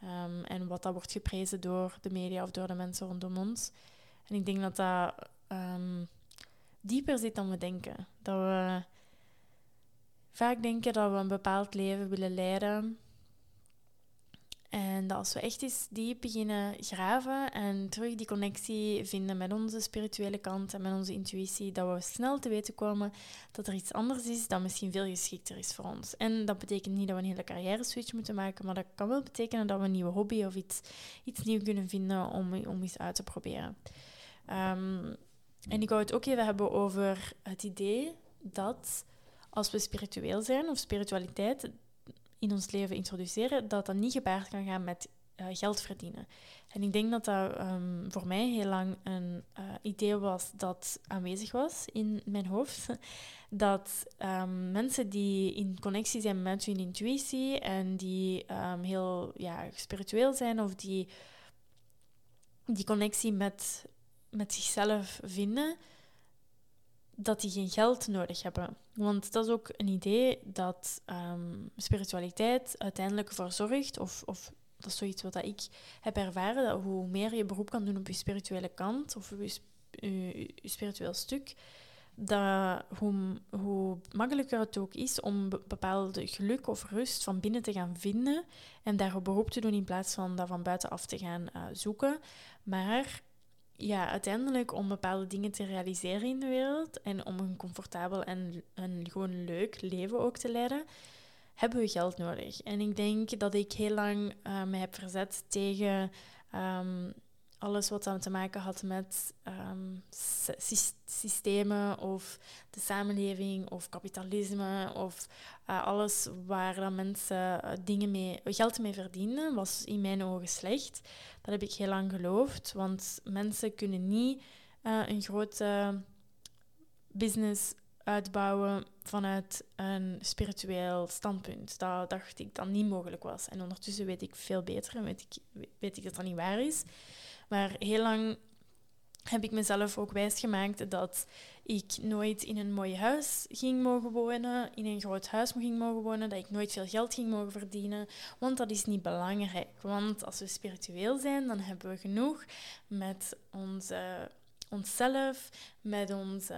Ehm, en wat dat wordt geprezen door de media of door de mensen rondom ons. En ik denk dat dat dieper zit dan we denken. Dat we vaak denken dat we een bepaald leven willen leiden en dat als we echt eens diep beginnen graven en terug die connectie vinden met onze spirituele kant en met onze intuïtie, dat we snel te weten komen dat er iets anders is dat misschien veel geschikter is voor ons. En dat betekent niet dat we een hele carrière switch moeten maken, maar dat kan wel betekenen dat we een nieuwe hobby of iets, iets nieuws kunnen vinden om, om eens uit te proberen. Ehm, en ik wou het ook even hebben over het idee dat als we spiritueel zijn of spiritualiteit, in ons leven introduceren, dat dat niet gepaard kan gaan met uh, geld verdienen. En ik denk dat dat um, voor mij heel lang een uh, idee was dat aanwezig was in mijn hoofd. [LAUGHS] Dat um, mensen die in connectie zijn met hun intuïtie en die um, heel ja, spiritueel zijn of die die connectie met, met zichzelf vinden, dat die geen geld nodig hebben. Want dat is ook een idee dat um, spiritualiteit uiteindelijk ervoor zorgt, of, of dat is zoiets wat ik heb ervaren, dat hoe meer je beroep kan doen op je spirituele kant of je, je, spiritueel stuk, dat hoe, hoe makkelijker het ook is om bepaalde geluk of rust van binnen te gaan vinden en daar beroep te doen in plaats van dat van buitenaf te gaan uh, zoeken. Maar ja, uiteindelijk om bepaalde dingen te realiseren in de wereld en om een comfortabel en een gewoon leuk leven ook te leiden, hebben we geld nodig. En ik denk dat ik heel lang uh, me heb verzet tegen um, alles wat dan te maken had met um, systemen of de samenleving of kapitalisme of uh, alles waar dan mensen uh, dingen mee, geld mee verdienen, was in mijn ogen slecht. Dat heb ik heel lang geloofd, want mensen kunnen niet uh, een grote business uitbouwen vanuit een spiritueel standpunt. Dat dacht ik dat niet mogelijk was. En ondertussen weet ik veel beter en weet ik, weet ik dat dat niet waar is. Maar heel lang heb ik mezelf ook wijsgemaakt dat ik nooit in een mooi huis ging mogen wonen, in een groot huis ging mogen wonen, dat ik nooit veel geld ging mogen verdienen, want dat is niet belangrijk. Want als we spiritueel zijn, dan hebben we genoeg met onze, onszelf, met, onze,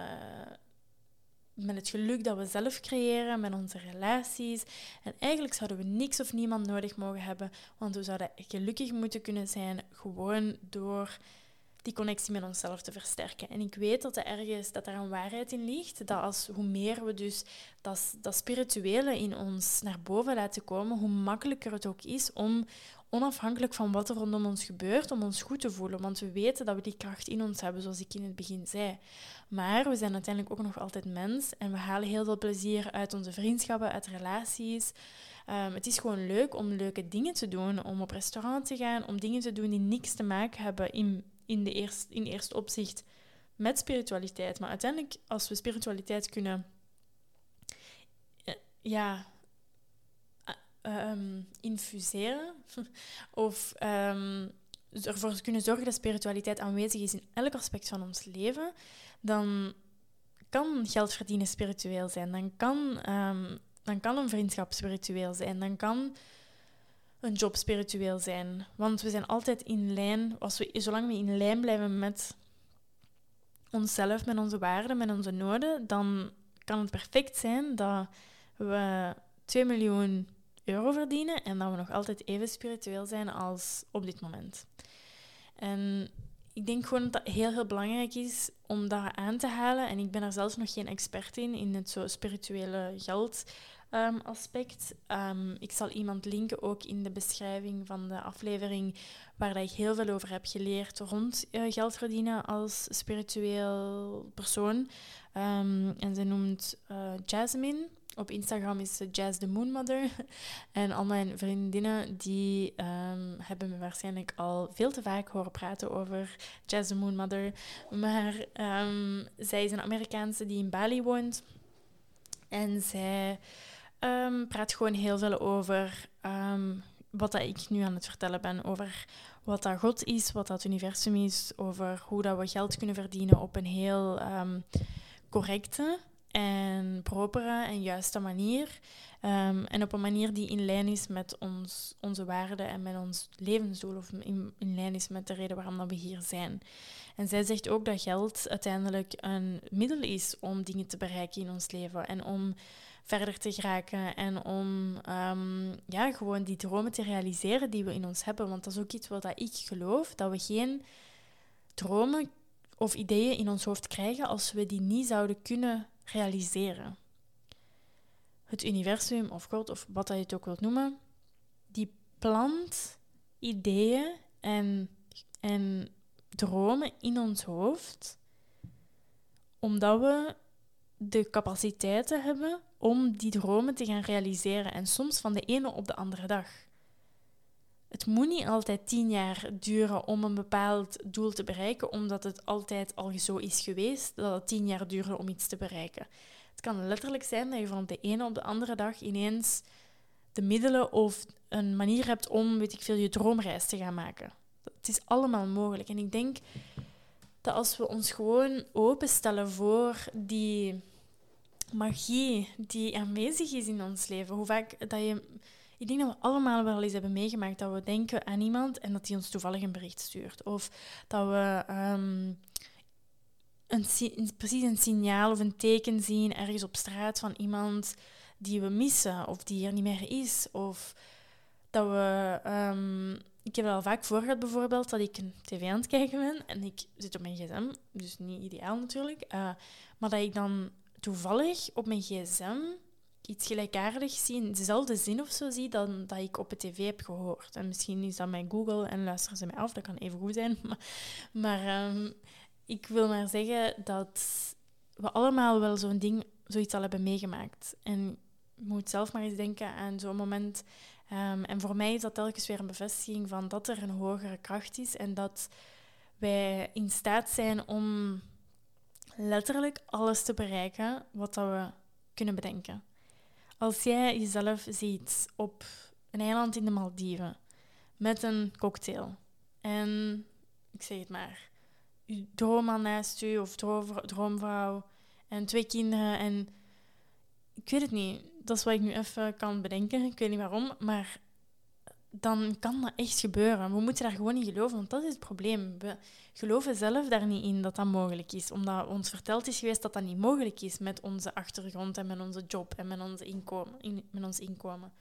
met het geluk dat we zelf creëren, met onze relaties. En eigenlijk zouden we niks of niemand nodig mogen hebben, want we zouden gelukkig moeten kunnen zijn gewoon door die connectie met onszelf te versterken. En ik weet dat er ergens dat daar een waarheid in ligt. Dat als hoe meer we dus dat, dat spirituele in ons naar boven laten komen, hoe makkelijker het ook is om onafhankelijk van wat er rondom ons gebeurt, om ons goed te voelen. Want we weten dat we die kracht in ons hebben, zoals ik in het begin zei. Maar we zijn uiteindelijk ook nog altijd mens en we halen heel veel plezier uit onze vriendschappen, uit relaties. Um, het is gewoon leuk om leuke dingen te doen, om op restaurant te gaan, om dingen te doen die niks te maken hebben in in, de eerst, in eerste opzicht met spiritualiteit. Maar uiteindelijk, als we spiritualiteit kunnen eh, ja, um, infuseren [LAUGHS] of um, ervoor kunnen zorgen dat spiritualiteit aanwezig is in elk aspect van ons leven, dan kan geld verdienen spiritueel zijn. Dan kan, um, dan kan een vriendschap spiritueel zijn. Dan kan een job spiritueel zijn. Want we zijn altijd in lijn, als we, zolang we in lijn blijven met onszelf, met onze waarden, met onze noden, dan kan het perfect zijn dat we 2 miljoen euro verdienen en dat we nog altijd even spiritueel zijn als op dit moment. En ik denk gewoon dat het heel, heel belangrijk is om dat aan te halen. En ik ben er zelfs nog geen expert in, in het zo spirituele geld um, aspect. Um, ik zal iemand linken ook in de beschrijving van de aflevering waar ik heel veel over heb geleerd rond uh, geld verdienen als spiritueel persoon. Um, en ze noemt uh, Jasmine. Op Instagram is Jazz the Moon Mother. [LAUGHS] en al mijn vriendinnen die um, hebben me waarschijnlijk al veel te vaak horen praten over Jazz the Moon Mother. Maar um, zij is een Amerikaanse die in Bali woont. En zij um, praat gewoon heel veel over wat dat ik nu aan het vertellen ben. Over wat dat God is, wat dat universum is. Over hoe dat we geld kunnen verdienen op een heel correcte en propere en juiste manier. Ehm, en op een manier die in lijn is met ons, onze waarden en met ons levensdoel, of in, in lijn is met de reden waarom we hier zijn. En zij zegt ook dat geld uiteindelijk een middel is om dingen te bereiken in ons leven en om verder te geraken en om um, ja, gewoon die dromen te realiseren die we in ons hebben. Want dat is ook iets wat ik geloof, dat we geen dromen of ideeën in ons hoofd krijgen als we die niet zouden kunnen realiseren. Het universum of God of wat je het ook wilt noemen, die plant ideeën en, en dromen in ons hoofd, omdat we de capaciteiten hebben om die dromen te gaan realiseren en soms van de ene op de andere dag. Het moet niet altijd tien jaar duren om een bepaald doel te bereiken, omdat het altijd al zo is geweest dat het tien jaar duurde om iets te bereiken. Het kan letterlijk zijn dat je van de ene op de andere dag ineens de middelen of een manier hebt om, weet ik veel, je droomreis te gaan maken. Het is allemaal mogelijk. En ik denk dat als we ons gewoon openstellen voor die magie die aanwezig is in ons leven, hoe vaak dat je ik denk dat we allemaal wel eens hebben meegemaakt dat we denken aan iemand en dat die ons toevallig een bericht stuurt. Of dat we um, een, precies een signaal of een teken zien ergens op straat van iemand die we missen of die er niet meer is. Of dat we. Um, ik heb al vaak voor gehad, bijvoorbeeld, dat ik een tv aan het kijken ben en ik zit op mijn gsm, dus niet ideaal natuurlijk. Uh, maar dat ik dan toevallig op mijn gsm iets gelijkaardigs zie, in dezelfde zin of zo zie, dan dat ik op de tv heb gehoord. En misschien is dat mijn Google en luisteren ze mij af, dat kan even goed zijn. [LAUGHS] Maar, maar ehm, ik wil maar zeggen dat we allemaal wel zo'n ding, zoiets al hebben meegemaakt. En je moet zelf maar eens denken aan zo'n moment. Ehm, en voor mij is dat telkens weer een bevestiging van dat er een hogere kracht is en dat wij in staat zijn om letterlijk alles te bereiken wat dat we kunnen bedenken. Als jij jezelf ziet op een eiland in de Maldiven met een cocktail en ik zeg het maar, je droomman naast u of droomvrouw en twee kinderen en ik weet het niet, dat is wat ik nu even kan bedenken, ik weet niet waarom, maar dan kan dat echt gebeuren. We moeten daar gewoon in geloven, want dat is het probleem. We geloven zelf daar niet in dat dat mogelijk is, omdat ons verteld is geweest dat dat niet mogelijk is met onze achtergrond en met onze job en met, onze inkomen, met ons inkomen.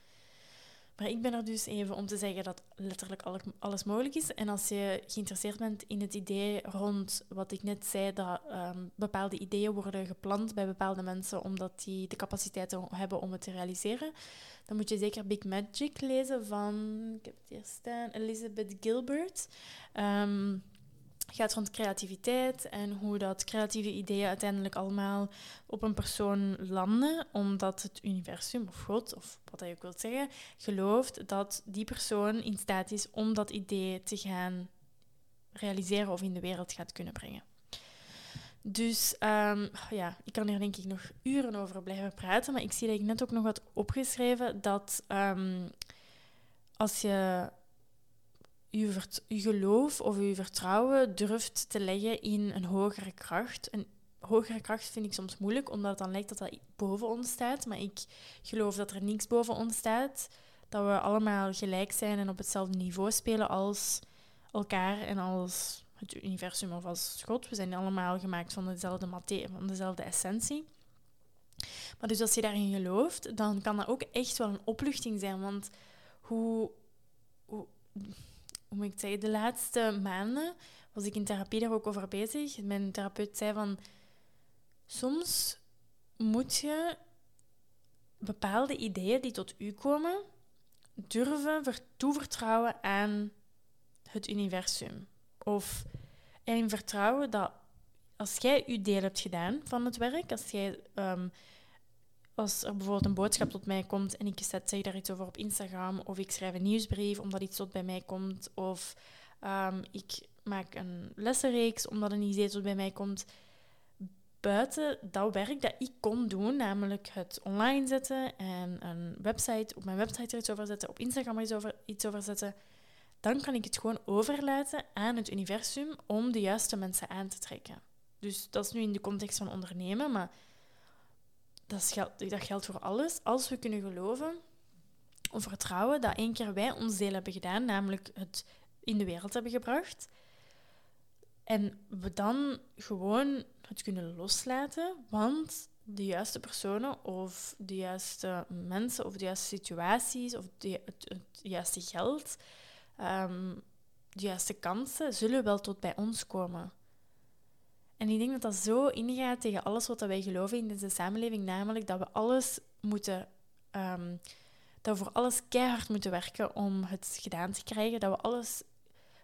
Maar ik ben er dus even om te zeggen dat letterlijk alles mogelijk is. En als je geïnteresseerd bent in het idee rond wat ik net zei, dat um, bepaalde ideeën worden gepland bij bepaalde mensen omdat die de capaciteiten hebben om het te realiseren, dan moet je zeker Big Magic lezen van, ik heb het hier staan, Elizabeth Gilbert. Um, gaat rond creativiteit en hoe dat creatieve ideeën uiteindelijk allemaal op een persoon landen, omdat het universum of God, of wat je ook wilt zeggen, gelooft dat die persoon in staat is om dat idee te gaan realiseren of in de wereld gaat kunnen brengen. Dus um, ja, ik kan hier denk ik nog uren over blijven praten, maar ik zie dat ik net ook nog wat opgeschreven dat um, als je je, je geloof of je vertrouwen durft te leggen in een hogere kracht. Een hogere kracht vind ik soms moeilijk, omdat het dan lijkt dat dat boven ons staat. Maar ik geloof dat er niks boven ons staat. Dat we allemaal gelijk zijn en op hetzelfde niveau spelen als elkaar en als het universum of als God. We zijn allemaal gemaakt van dezelfde materie, van dezelfde essentie. Maar dus als je daarin gelooft, dan kan dat ook echt wel een opluchting zijn. Want hoe, hoe hoe moet ik zeggen, de laatste maanden was ik in therapie daar ook over bezig. Mijn therapeut zei van, soms moet je bepaalde ideeën die tot u komen, durven toevertrouwen aan het universum. Of en vertrouwen dat als jij je deel hebt gedaan van het werk, als jij um, als er bijvoorbeeld een boodschap tot mij komt en ik zet, zeg daar iets over op Instagram, of ik schrijf een nieuwsbrief omdat iets tot bij mij komt, of um, ik maak een lessenreeks omdat een idee tot bij mij komt. Buiten dat werk dat ik kon doen, namelijk het online zetten en een website, op mijn website er iets over zetten, op Instagram er iets over, iets over zetten, dan kan ik het gewoon overlaten aan het universum om de juiste mensen aan te trekken. Dus dat is nu in de context van ondernemen, maar dat, geldt, dat geldt voor alles. Als we kunnen geloven of vertrouwen dat één keer wij ons deel hebben gedaan, namelijk het in de wereld hebben gebracht, en we dan gewoon het kunnen loslaten, want de juiste personen of de juiste mensen of de juiste situaties of de, het, juiste geld, um, de juiste kansen zullen wel tot bij ons komen. En ik denk dat dat zo ingaat tegen alles wat wij geloven in deze samenleving, namelijk dat we alles moeten, um, dat we voor alles keihard moeten werken om het gedaan te krijgen, dat we alles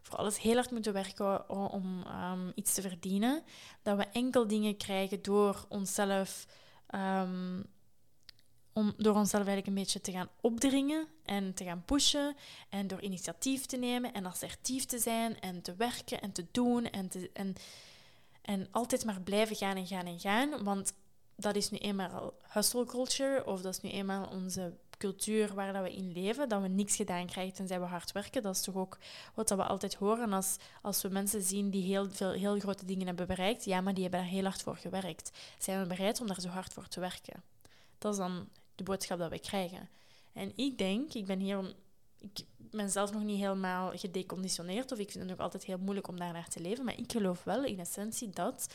voor alles heel hard moeten werken om um, iets te verdienen. Dat we enkel dingen krijgen door onszelf, om, door onszelf eigenlijk een beetje te gaan opdringen en te gaan pushen. En door initiatief te nemen en assertief te zijn en te werken en te doen. En, en, en altijd maar blijven gaan en gaan en gaan. Want dat is nu eenmaal hustle culture of dat is nu eenmaal onze cultuur waar dat we in leven, dat we niks gedaan krijgen tenzij we hard werken. Dat is toch ook wat we altijd horen als, als we mensen zien die heel veel heel grote dingen hebben bereikt. Ja, maar die hebben daar heel hard voor gewerkt. Zijn we bereid om daar zo hard voor te werken? Dat is dan de boodschap dat we krijgen. En ik denk, ik ben hier ik ben zelf nog niet helemaal gedeconditioneerd of ik vind het nog altijd heel moeilijk om daar naar te leven, maar ik geloof wel in essentie dat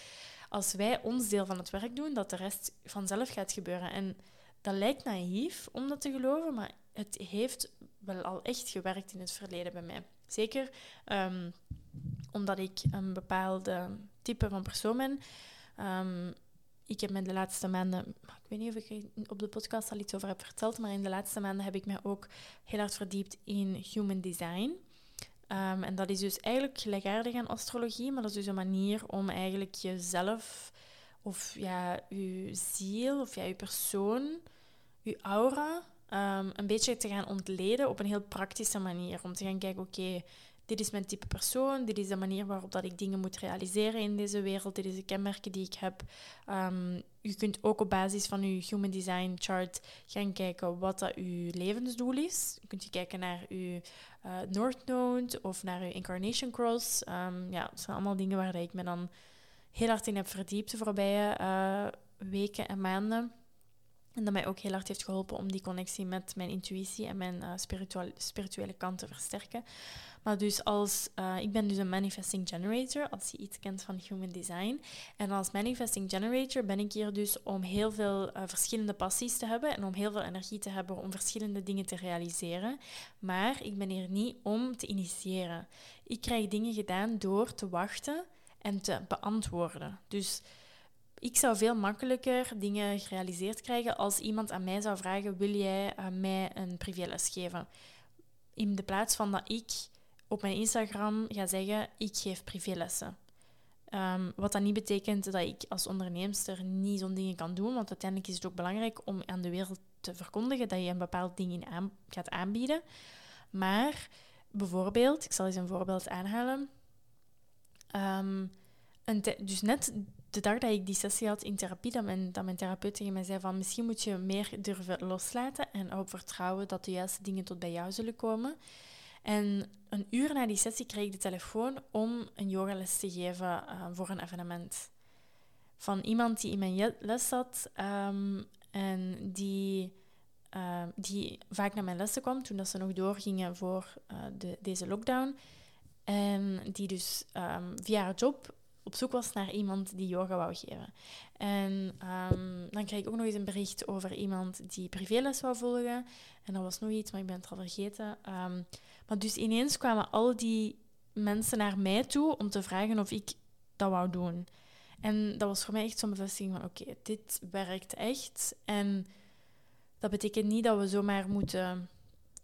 als wij ons deel van het werk doen, dat de rest vanzelf gaat gebeuren. En dat lijkt naïef om dat te geloven, maar het heeft wel al echt gewerkt in het verleden bij mij. Zeker um, omdat ik een bepaalde type van persoon ben. Um, ik heb me de laatste maanden, ik weet niet of ik op de podcast al iets over heb verteld, maar in de laatste maanden heb ik me ook heel hard verdiept in human design. Um, en dat is dus eigenlijk gelijkaardig aan astrologie, maar dat is dus een manier om eigenlijk jezelf of ja, je ziel of ja, je persoon je aura um, een beetje te gaan ontleden op een heel praktische manier. Om te gaan kijken, oké, dit is mijn type persoon, dit is de manier waarop dat ik dingen moet realiseren in deze wereld, dit is de kenmerken die ik heb. Um, je kunt ook op basis van je Human Design chart gaan kijken wat dat je levensdoel is. Je kunt kijken naar je uh, North Node of naar je Incarnation Cross. Um, ja, dat zijn allemaal dingen waar ik me dan heel hard in heb verdiept de voorbije uh, weken en maanden. En dat mij ook heel hard heeft geholpen om die connectie met mijn intuïtie en mijn uh, spirituele kant te versterken. Maar dus als, uh, ik ben dus een manifesting generator, als je iets kent van human design. En als manifesting generator ben ik hier dus om heel veel uh, verschillende passies te hebben en om heel veel energie te hebben om verschillende dingen te realiseren. Maar ik ben hier niet om te initiëren. Ik krijg dingen gedaan door te wachten en te beantwoorden. Dus ik zou veel makkelijker dingen gerealiseerd krijgen als iemand aan mij zou vragen: wil jij uh, mij een privéles geven? In de plaats van dat ik op mijn Instagram ga zeggen: ik geef privélessen. Um, wat dat niet betekent dat ik als onderneemster niet zo'n dingen kan doen, want uiteindelijk is het ook belangrijk om aan de wereld te verkondigen dat je een bepaald ding in aan, gaat aanbieden. Maar bijvoorbeeld, ik zal eens een voorbeeld aanhalen. Um, dus net de dag dat ik die sessie had in therapie, dat mijn, dat mijn therapeut tegen mij zei van misschien moet je meer durven loslaten en erop vertrouwen dat de juiste dingen tot bij jou zullen komen. En een uur na die sessie kreeg ik de telefoon om een yogales te geven uh, voor een evenement. Van iemand die in mijn les zat um, en die, uh, die vaak naar mijn lessen kwam toen dat ze nog doorgingen voor uh, de, deze lockdown. En die dus um, via haar job op zoek was naar iemand die yoga wou geven. En um, dan kreeg ik ook nog eens een bericht over iemand die privéles wou volgen. En dat was nog iets, maar ik ben het al vergeten. Um, maar dus ineens kwamen al die mensen naar mij toe om te vragen of ik dat wou doen. En dat was voor mij echt zo'n bevestiging van oké, dit werkt echt. En dat betekent niet dat we zomaar moeten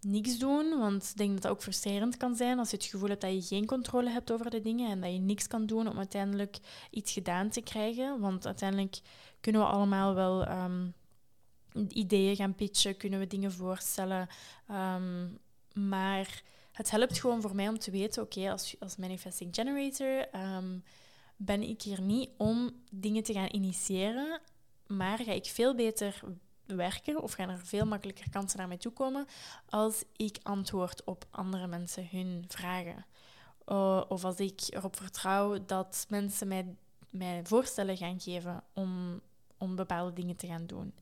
niks doen, want ik denk dat dat ook frustrerend kan zijn als je het gevoel hebt dat je geen controle hebt over de dingen en dat je niks kan doen om uiteindelijk iets gedaan te krijgen. Want uiteindelijk kunnen we allemaal wel ehm, ideeën gaan pitchen, kunnen we dingen voorstellen, ehm, maar het helpt gewoon voor mij om te weten, oké, als, als manifesting generator um, ben ik hier niet om dingen te gaan initiëren, maar ga ik veel beter werken of gaan er veel makkelijker kansen naar mij toe komen als ik antwoord op andere mensen hun vragen. Of als ik erop vertrouw dat mensen mij, mij voorstellen gaan geven om om bepaalde dingen te gaan doen.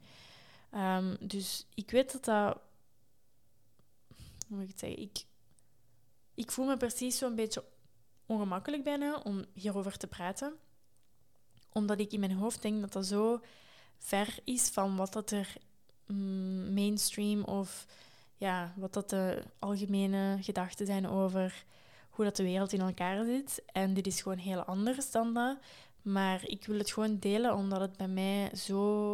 Ehm, dus ik weet dat dat. Hoe moet ik het zeggen? Ik, ik voel me precies zo'n beetje ongemakkelijk bijna om hierover te praten. Omdat ik in mijn hoofd denk dat dat zo ver is van wat dat er mm, mainstream of ja, wat dat de algemene gedachten zijn over hoe dat de wereld in elkaar zit. En dit is gewoon heel anders dan dat. Maar ik wil het gewoon delen omdat het bij mij zo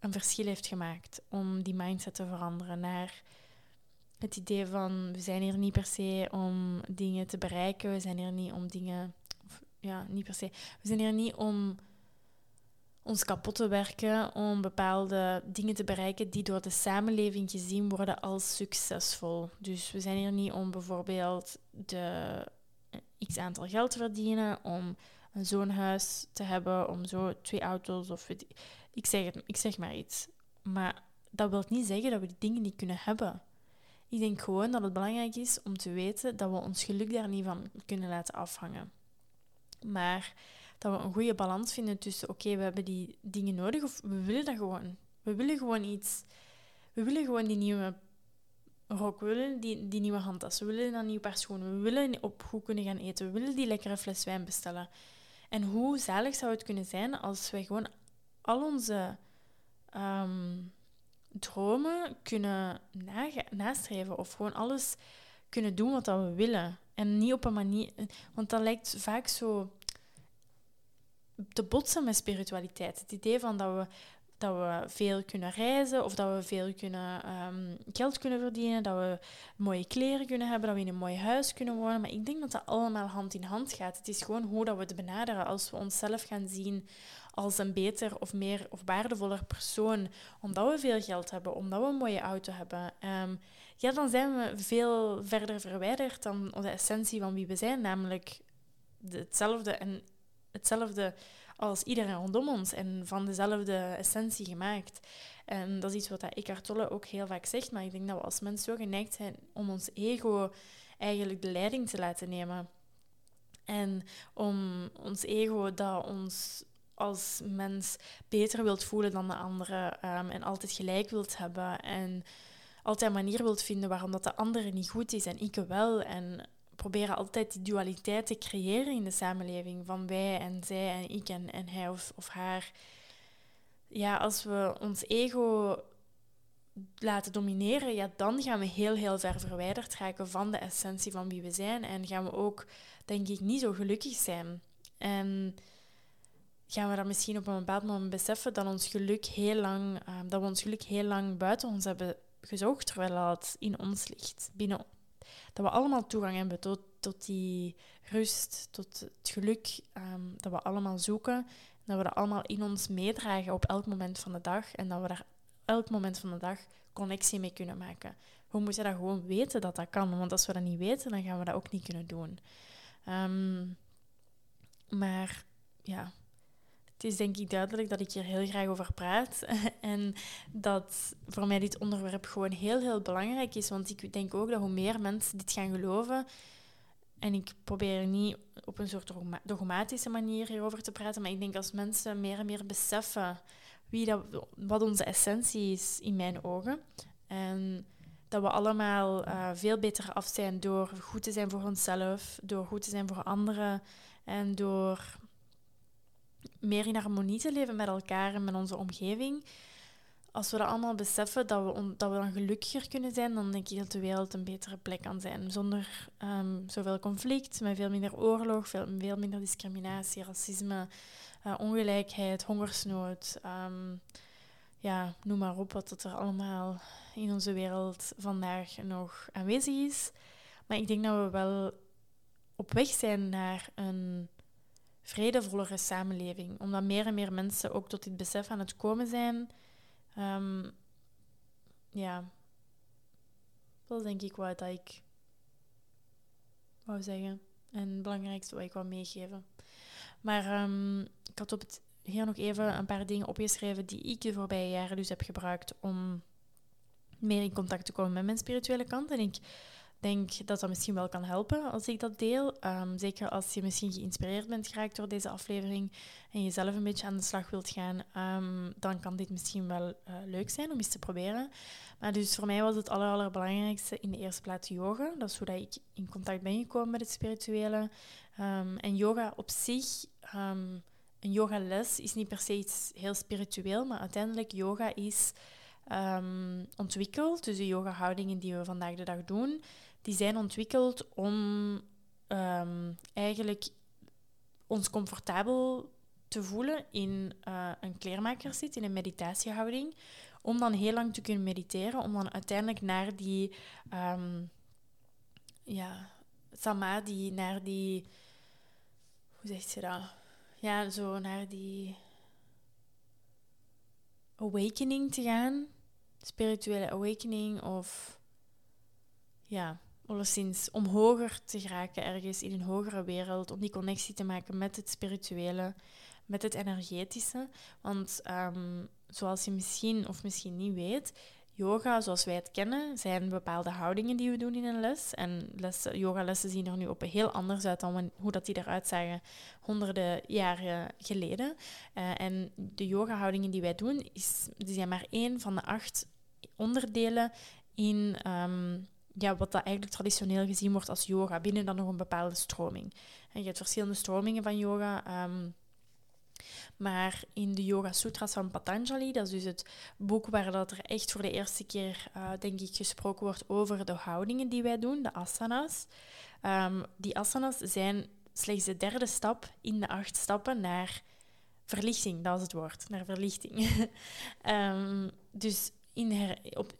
een verschil heeft gemaakt om die mindset te veranderen naar het idee van we zijn hier niet per se om dingen te bereiken, we zijn hier niet om dingen, ja, niet per se, we zijn hier niet om ons kapot te werken, om bepaalde dingen te bereiken die door de samenleving gezien worden als succesvol. Dus we zijn hier niet om bijvoorbeeld de x aantal geld te verdienen, om zo'n huis te hebben, om zo twee auto's of ik zeg, het, ik zeg maar iets. Maar dat wil niet zeggen dat we die dingen niet kunnen hebben. Ik denk gewoon dat het belangrijk is om te weten dat we ons geluk daar niet van kunnen laten afhangen. Maar dat we een goede balans vinden tussen, oké, we hebben die dingen nodig of we willen dat gewoon. We willen gewoon iets. We willen gewoon die nieuwe rok, we willen die, die nieuwe handtas, we willen een nieuw paar schoenen, we willen op goed kunnen gaan eten, we willen die lekkere fles wijn bestellen. En hoe zalig zou het kunnen zijn als wij gewoon al onze ehm, dromen kunnen nastreven of gewoon alles kunnen doen wat we willen. En niet op een manier... Want dat lijkt vaak zo te botsen met spiritualiteit. Het idee van dat we dat we veel kunnen reizen of dat we veel kunnen, um, geld kunnen verdienen, dat we mooie kleren kunnen hebben, dat we in een mooi huis kunnen wonen. Maar ik denk dat dat allemaal hand in hand gaat. Het is gewoon hoe dat we het benaderen. Als we onszelf gaan zien als een beter of meer of waardevoller persoon, omdat we veel geld hebben, omdat we een mooie auto hebben, um, ja, dan zijn we veel verder verwijderd dan de essentie van wie we zijn, namelijk hetzelfde en hetzelfde als iedereen rondom ons en van dezelfde essentie gemaakt. En dat is iets wat Eckhart Tolle ook heel vaak zegt, maar ik denk dat we als mens zo geneigd zijn om ons ego eigenlijk de leiding te laten nemen. En om ons ego dat ons als mens beter wilt voelen dan de anderen um, en altijd gelijk wilt hebben en altijd een manier wilt vinden waarom dat de andere niet goed is en ik wel. En proberen altijd die dualiteit te creëren in de samenleving van wij en zij en ik en, en hij of, of haar. Ja, als we ons ego laten domineren, ja, dan gaan we heel, heel ver verwijderd raken van de essentie van wie we zijn. En gaan we ook, denk ik, niet zo gelukkig zijn. En gaan we dan misschien op een bepaald moment beseffen dat, ons geluk heel lang, uh, dat we ons geluk heel lang buiten ons hebben gezocht, terwijl het in ons ligt, binnen dat we allemaal toegang hebben tot, tot die rust, tot het geluk um, dat we allemaal zoeken. Dat we dat allemaal in ons meedragen op elk moment van de dag. En dat we daar elk moment van de dag connectie mee kunnen maken. We moeten dat gewoon weten dat dat kan. Want als we dat niet weten, dan gaan we dat ook niet kunnen doen. Um, maar ja, het is denk ik duidelijk dat ik hier heel graag over praat. [LAUGHS] en dat voor mij dit onderwerp gewoon heel, heel belangrijk is. Want ik denk ook dat hoe meer mensen dit gaan geloven. En ik probeer niet op een soort dogmatische manier hierover te praten. Maar ik denk als mensen meer en meer beseffen wie dat, wat onze essentie is in mijn ogen. En dat we allemaal uh, veel beter af zijn door goed te zijn voor onszelf, door goed te zijn voor anderen en door meer in harmonie te leven met elkaar en met onze omgeving. Als we dat allemaal beseffen, dat we, dat we dan gelukkiger kunnen zijn, dan denk ik dat de wereld een betere plek kan zijn. Zonder um, zoveel conflict, met veel minder oorlog, veel, veel minder discriminatie, racisme, uh, ongelijkheid, hongersnood. Um, ja, noem maar op wat er allemaal in onze wereld vandaag nog aanwezig is. Maar ik denk dat we wel op weg zijn naar een vredevollere samenleving. Omdat meer en meer mensen ook tot dit besef aan het komen zijn. Um, ja, dat is denk ik wat ik wou zeggen. En het belangrijkste wat ik wou meegeven. Maar um, ik had op het hier nog even een paar dingen opgeschreven die ik de voorbije jaren dus heb gebruikt om meer in contact te komen met mijn spirituele kant. En ik denk dat dat misschien wel kan helpen als ik dat deel. Ehm, zeker als je misschien geïnspireerd bent geraakt door deze aflevering en je zelf een beetje aan de slag wilt gaan, ehm, dan kan dit misschien wel eh, leuk zijn om eens te proberen. Maar dus voor mij was het aller, allerbelangrijkste in de eerste plaats yoga. Dat is hoe ik in contact ben gekomen met het spirituele. Um, en yoga op zich, een yogales is niet per se iets heel spiritueel, maar uiteindelijk yoga is um, ontwikkeld. Dus de yoga-houdingen die we vandaag de dag doen, die zijn ontwikkeld om um, eigenlijk ons comfortabel te voelen in uh, een kleermakerszit, in een meditatiehouding, om dan heel lang te kunnen mediteren, om dan uiteindelijk naar die um, ja, samadhi, naar die, hoe zegt je dat? Ja, zo naar die awakening te gaan spirituele awakening of ja, alleszins om hoger te geraken ergens in een hogere wereld, om die connectie te maken met het spirituele, met het energetische. Want um, zoals je misschien of misschien niet weet, yoga zoals wij het kennen, zijn bepaalde houdingen die we doen in een les. En lessen, yogalessen zien er nu op een heel anders uit dan hoe dat die eruit zagen honderden jaren geleden. Uh, en de yoga-houdingen die wij doen, is, die zijn maar één van de acht onderdelen in um, ja, wat dat eigenlijk traditioneel gezien wordt als yoga, binnen dan nog een bepaalde stroming. En je hebt verschillende stromingen van yoga. Um, maar in de Yoga Sutras van Patanjali, dat is dus het boek waar dat er echt voor de eerste keer, uh, denk ik, gesproken wordt over de houdingen die wij doen, de asanas. Um, die asanas zijn slechts de derde stap in de acht stappen naar verlichting, dat is het woord, naar verlichting. um, [LAUGHS] dus in her, op,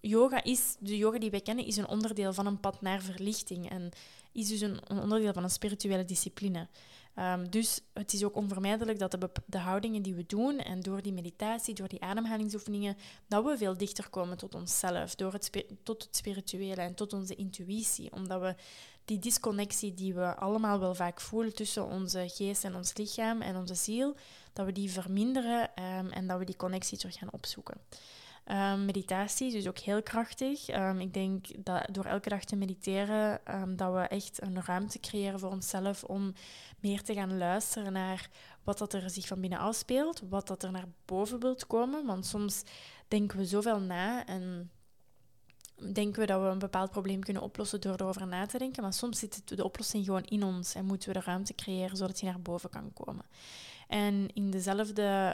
yoga is, de yoga die wij kennen, is een onderdeel van een pad naar verlichting en is dus een, onderdeel van een spirituele discipline. Um, dus het is ook onvermijdelijk dat de, houdingen die we doen en door die meditatie, door die ademhalingsoefeningen, dat we veel dichter komen tot onszelf, door het, tot het spirituele en tot onze intuïtie. Omdat we die disconnectie die we allemaal wel vaak voelen tussen onze geest en ons lichaam en onze ziel, dat we die verminderen um, en dat we die connectie terug gaan opzoeken. Um, meditatie is dus ook heel krachtig. Um, ik denk dat door elke dag te mediteren, um, dat we echt een ruimte creëren voor onszelf om meer te gaan luisteren naar wat dat er zich van binnen afspeelt, wat dat er naar boven wilt komen. Want soms denken we zoveel na en denken we dat we een bepaald probleem kunnen oplossen door erover na te denken. Maar soms zit de oplossing gewoon in ons en moeten we de ruimte creëren zodat die naar boven kan komen. En in dezelfde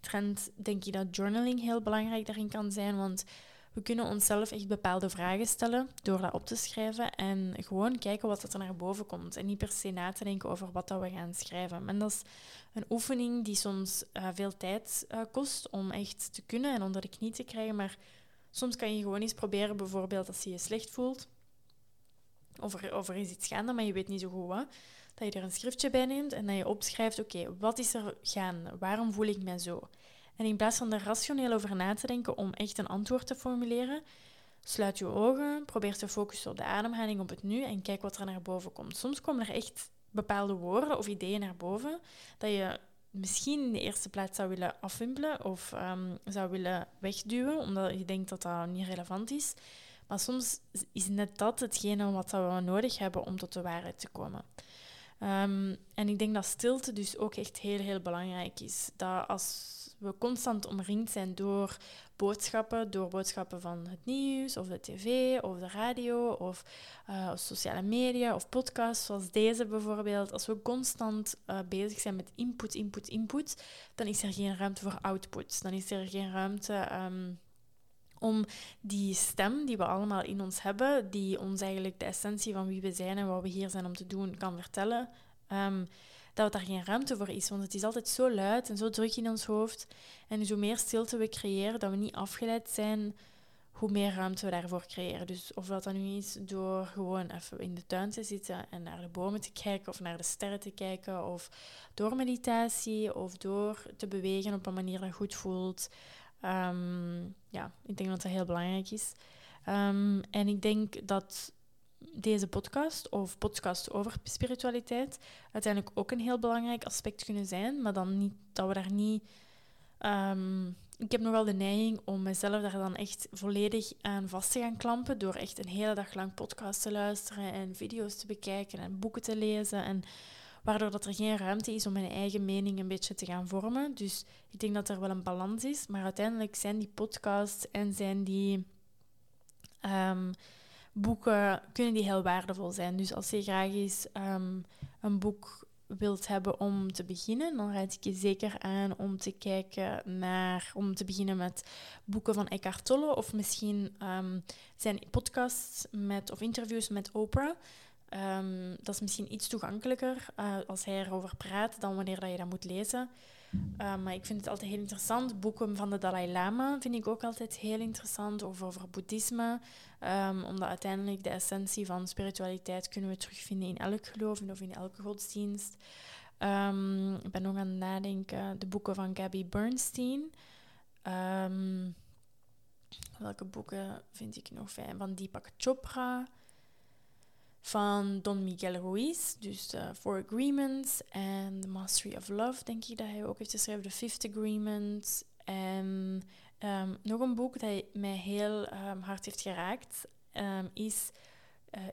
trend denk ik dat journaling heel belangrijk daarin kan zijn. Want we kunnen onszelf echt bepaalde vragen stellen door dat op te schrijven en gewoon kijken wat er naar boven komt. En niet per se na te denken over wat dat we gaan schrijven. En dat is een oefening die soms uh, veel tijd uh, kost om echt te kunnen en onder de knie te krijgen. Maar soms kan je gewoon eens proberen, bijvoorbeeld als je je slecht voelt. Of er, of er is iets gaande, maar je weet niet zo goed wat dat je er een schriftje bij neemt en dat je opschrijft, oké, wat is er gaande? Waarom voel ik me zo? En in plaats van er rationeel over na te denken om echt een antwoord te formuleren, sluit je ogen, probeer te focussen op de ademhaling, op het nu en kijk wat er naar boven komt. Soms komen er echt bepaalde woorden of ideeën naar boven dat je misschien in de eerste plaats zou willen afwimpelen of um, zou willen wegduwen, omdat je denkt dat dat niet relevant is. Maar soms is net dat hetgene wat we nodig hebben om tot de waarheid te komen. Um, en ik denk dat stilte dus ook echt heel, heel belangrijk is. Dat als we constant omringd zijn door boodschappen, door boodschappen van het nieuws of de tv of de radio of uh, sociale media of podcasts zoals deze bijvoorbeeld. Als we constant uh, bezig zijn met input, input, input, dan is er geen ruimte voor output. Dan is er geen ruimte um, om die stem die we allemaal in ons hebben, die ons eigenlijk de essentie van wie we zijn en wat we hier zijn om te doen kan vertellen, um, dat daar geen ruimte voor is. Want het is altijd zo luid en zo druk in ons hoofd. En hoe meer stilte we creëren, dat we niet afgeleid zijn, hoe meer ruimte we daarvoor creëren. Dus of dat dan nu is door gewoon even in de tuin te zitten en naar de bomen te kijken of naar de sterren te kijken, of door meditatie of door te bewegen op een manier dat goed voelt. Um, ja, ik denk dat dat heel belangrijk is. Um, en ik denk dat deze podcast of podcast over spiritualiteit uiteindelijk ook een heel belangrijk aspect kunnen zijn, maar dan niet dat we daar niet um, ik heb nogal de neiging om mezelf daar dan echt volledig aan vast te gaan klampen door echt een hele dag lang podcast te luisteren en video's te bekijken en boeken te lezen en waardoor dat er geen ruimte is om mijn eigen mening een beetje te gaan vormen. Dus ik denk dat er wel een balans is, maar uiteindelijk zijn die podcasts en zijn die um, boeken, kunnen die heel waardevol zijn. Dus als je graag eens um, een boek wilt hebben om te beginnen, dan raad ik je zeker aan om te kijken naar, om te beginnen met boeken van Eckhart Tolle of misschien um, zijn podcasts met, of interviews met Oprah. Um, dat is misschien iets toegankelijker uh, als hij erover praat dan wanneer dat je dat moet lezen. Uh, maar ik vind het altijd heel interessant. Boeken van de Dalai Lama vind ik ook altijd heel interessant, of over boeddhisme. Um, omdat uiteindelijk de essentie van spiritualiteit kunnen we terugvinden in elk geloof of in elke godsdienst. Ik ben nog aan het nadenken. De boeken van Gabby Bernstein. welke boeken vind ik nog fijn? Van Deepak Chopra van Don Miguel Ruiz, dus uh, Four Agreements en The Mastery of Love, denk ik dat hij ook heeft geschreven, The Fifth Agreement. En um, nog een boek dat mij heel um, hard heeft geraakt um, is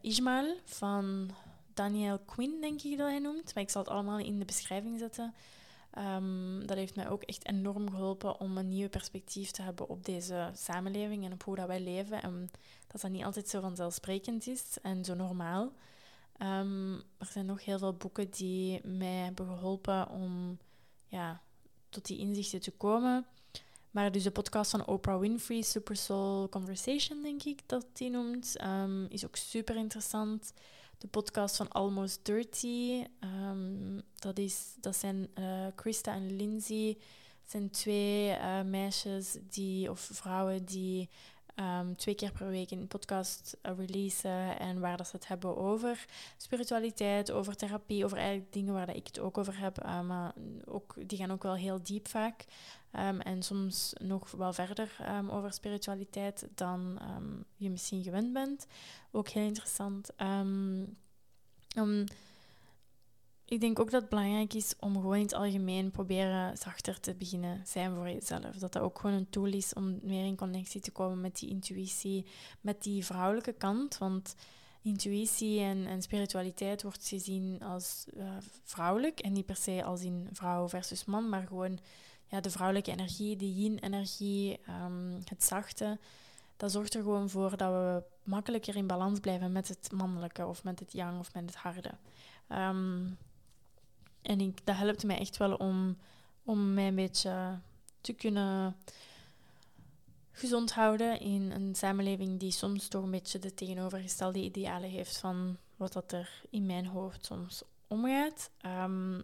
uh, van Daniel Quinn, denk ik dat hij noemt. Maar ik zal het allemaal in de beschrijving zetten. Um, dat heeft mij ook echt enorm geholpen om een nieuw perspectief te hebben op deze samenleving en op hoe dat wij leven. En dat dat niet altijd zo vanzelfsprekend is en zo normaal. Um, er zijn nog heel veel boeken die mij hebben geholpen om ja, tot die inzichten te komen. Maar dus de podcast van Oprah Winfrey, Super Soul Conversation, denk ik dat die noemt, um, is ook super interessant de podcast van Almost Dirty. Um, dat, is, dat zijn uh, Christa en Lindsay. Dat zijn twee uh, meisjes die, of vrouwen die um, twee keer per week een podcast uh, releasen en waar dat ze het hebben over spiritualiteit, over therapie, over eigenlijk dingen waar dat ik het ook over heb. Maar ook, die gaan ook wel heel diep vaak. Um, en soms nog wel verder um, over spiritualiteit dan je misschien gewend bent. Ook heel interessant. ik denk ook dat het belangrijk is om gewoon in het algemeen proberen zachter te beginnen zijn voor jezelf. Dat dat ook gewoon een tool is om meer in connectie te komen met die intuïtie, met die vrouwelijke kant. Want intuïtie en, en spiritualiteit wordt gezien als uh, vrouwelijk en niet per se als in vrouw versus man, maar gewoon ja, de vrouwelijke energie, de yin-energie, um, het zachte. Dat zorgt er gewoon voor dat we makkelijker in balans blijven met het mannelijke of met het yang of met het harde. Um, en ik, dat helpt mij echt wel om, om mij een beetje te kunnen gezond houden in een samenleving die soms toch een beetje de tegenovergestelde idealen heeft van wat dat er in mijn hoofd soms omgaat. Um,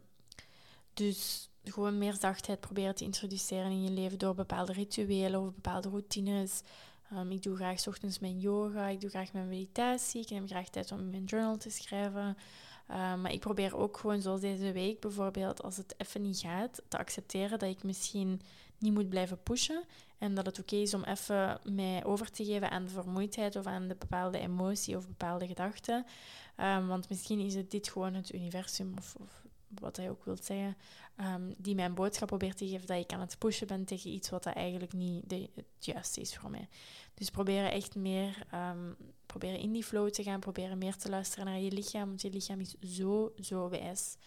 dus gewoon meer zachtheid proberen te introduceren in je leven door bepaalde rituelen of bepaalde routines. Um, ik doe graag ochtends mijn yoga, ik doe graag mijn meditatie, ik neem graag tijd om mijn journal te schrijven. Um, maar ik probeer ook gewoon zoals deze week bijvoorbeeld, als het even niet gaat, te accepteren dat ik misschien niet moet blijven pushen. En dat het oké is om even mij over te geven aan de vermoeidheid of aan de bepaalde emotie of bepaalde gedachten. Um, want misschien is het dit gewoon het universum of wat hij ook wil zeggen, um, die mijn boodschap probeert te geven dat ik aan het pushen ben tegen iets wat dat eigenlijk niet de, het juiste is voor mij. Dus proberen echt meer, um, proberen in die flow te gaan, proberen meer te luisteren naar je lichaam, want je lichaam is zo, zo wijs.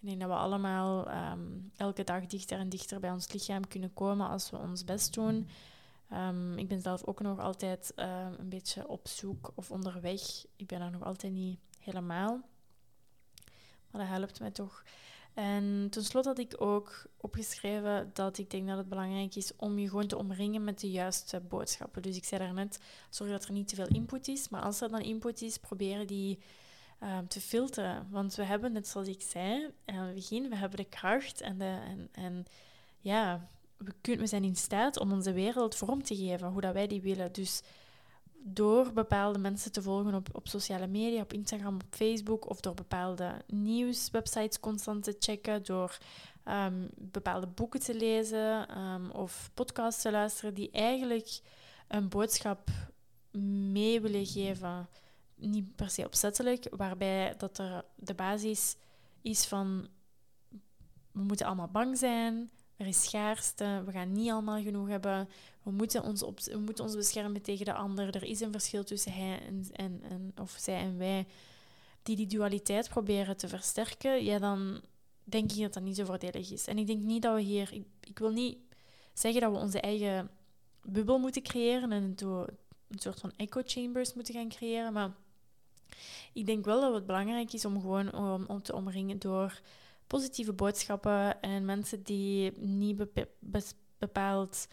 Ik denk dat we allemaal um, elke dag dichter en dichter bij ons lichaam kunnen komen als we ons best doen. Ik ben zelf ook nog altijd een beetje op zoek of onderweg. Ik ben er nog altijd niet helemaal. Maar dat helpt mij toch. En tenslotte had ik ook opgeschreven dat ik denk dat het belangrijk is om je gewoon te omringen met de juiste boodschappen. Dus ik zei daarnet, zorg dat er niet te veel input is. Maar als er dan input is, probeer die uh, te filteren. Want we hebben, net zoals ik zei aan het begin, we hebben de kracht en, de, en, en ja, we, kunnen, we zijn in staat om onze wereld vorm te geven, hoe dat wij die willen. Dus door bepaalde mensen te volgen op, op sociale media, op Instagram, op Facebook, of door bepaalde nieuwswebsites constant te checken, door um, bepaalde boeken te lezen um, of podcasts te luisteren die eigenlijk een boodschap mee willen geven, niet per se opzettelijk, waarbij dat er de basis is van we moeten allemaal bang zijn, er is schaarste, we gaan niet allemaal genoeg hebben. We moeten ons, op, we moeten ons beschermen tegen de ander. Er is een verschil tussen hij en, en, en, of zij en wij. Die die dualiteit proberen te versterken, ja, dan denk ik dat dat niet zo voordelig is. En ik denk niet dat we hier... Ik, ik wil niet zeggen dat we onze eigen bubbel moeten creëren en een soort van echo chambers moeten gaan creëren, maar ik denk wel dat het belangrijk is om gewoon om, om te omringen door positieve boodschappen en mensen die niet bepaald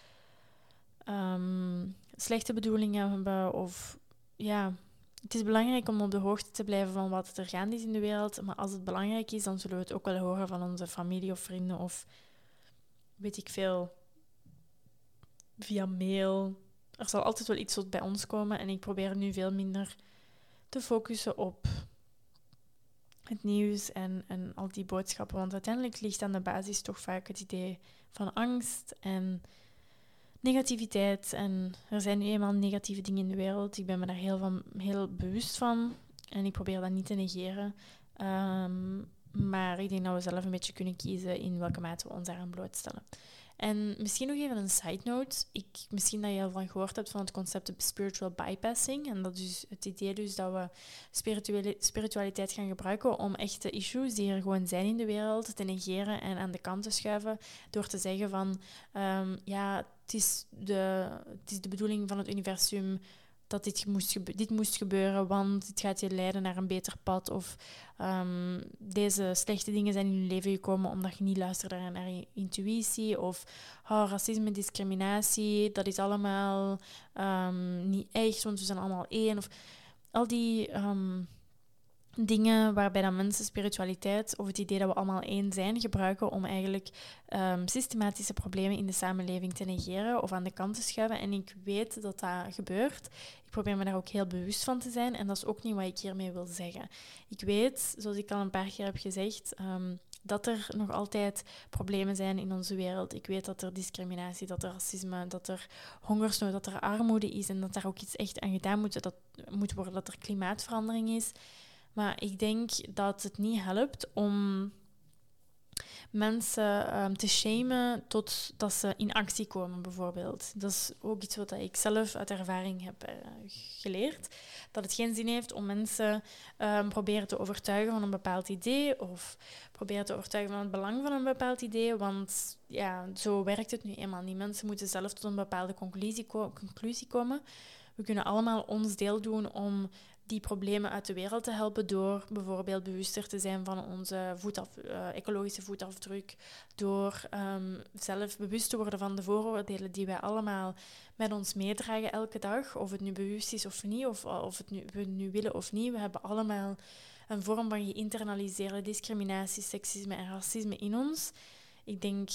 ehm, slechte bedoelingen hebben. Of ja, het is belangrijk om op de hoogte te blijven van wat er gaande is in de wereld. Maar als het belangrijk is, dan zullen we het ook wel horen van onze familie of vrienden of weet ik veel. Via mail. Er zal altijd wel iets tot bij ons komen en ik probeer nu veel minder te focussen op het nieuws en, en al die boodschappen. Want uiteindelijk ligt aan de basis toch vaak het idee van angst en negativiteit. En er zijn nu eenmaal negatieve dingen in de wereld. Ik ben me daar heel, van, heel bewust van. En ik probeer dat niet te negeren. Ehm, maar ik denk dat we zelf een beetje kunnen kiezen in welke mate we ons daaraan blootstellen. En misschien nog even een side note. Ik, misschien dat je al van gehoord hebt van het concept spiritual bypassing. En dat is het idee dus dat we spiritualiteit gaan gebruiken om echte issues die er gewoon zijn in de wereld te negeren en aan de kant te schuiven. Door te zeggen van, um, ja, het is, de, het is de bedoeling van het universum dat dit moest, dit moest gebeuren, want het gaat je leiden naar een beter pad. Of um, deze slechte dingen zijn in je leven gekomen omdat je niet luisterde naar je intuïtie. Of oh, racisme, discriminatie, dat is allemaal um, niet echt, want we zijn allemaal één. Of al die um, dingen waarbij dan mensen spiritualiteit of het idee dat we allemaal één zijn gebruiken om eigenlijk systematische problemen in de samenleving te negeren of aan de kant te schuiven. En ik weet dat dat gebeurt. Ik probeer me daar ook heel bewust van te zijn en dat is ook niet wat ik hiermee wil zeggen. Ik weet, zoals ik al een paar keer heb gezegd, um, dat er nog altijd problemen zijn in onze wereld. Ik weet dat er discriminatie, dat er racisme, dat er hongersnood, dat er armoede is en dat daar ook iets echt aan gedaan moet, dat, moet worden, dat er klimaatverandering is. Maar ik denk dat het niet helpt om mensen um, te shamen totdat ze in actie komen, bijvoorbeeld. Dat is ook iets wat ik zelf uit ervaring heb uh, geleerd. Dat het geen zin heeft om mensen um, proberen te overtuigen van een bepaald idee of proberen te overtuigen van het belang van een bepaald idee, want ja, zo werkt het nu eenmaal niet. Mensen moeten zelf tot een bepaalde conclusie komen. We kunnen allemaal ons deel doen om die problemen uit de wereld te helpen door bijvoorbeeld bewuster te zijn van onze voetaf, uh, ecologische voetafdruk, door um, zelf bewust te worden van de vooroordelen die wij allemaal met ons meedragen elke dag, of het nu bewust is of niet, of, of het nu, we nu willen of niet. We hebben allemaal een vorm van geïnternaliseerde discriminatie, seksisme en racisme in ons. Ik denk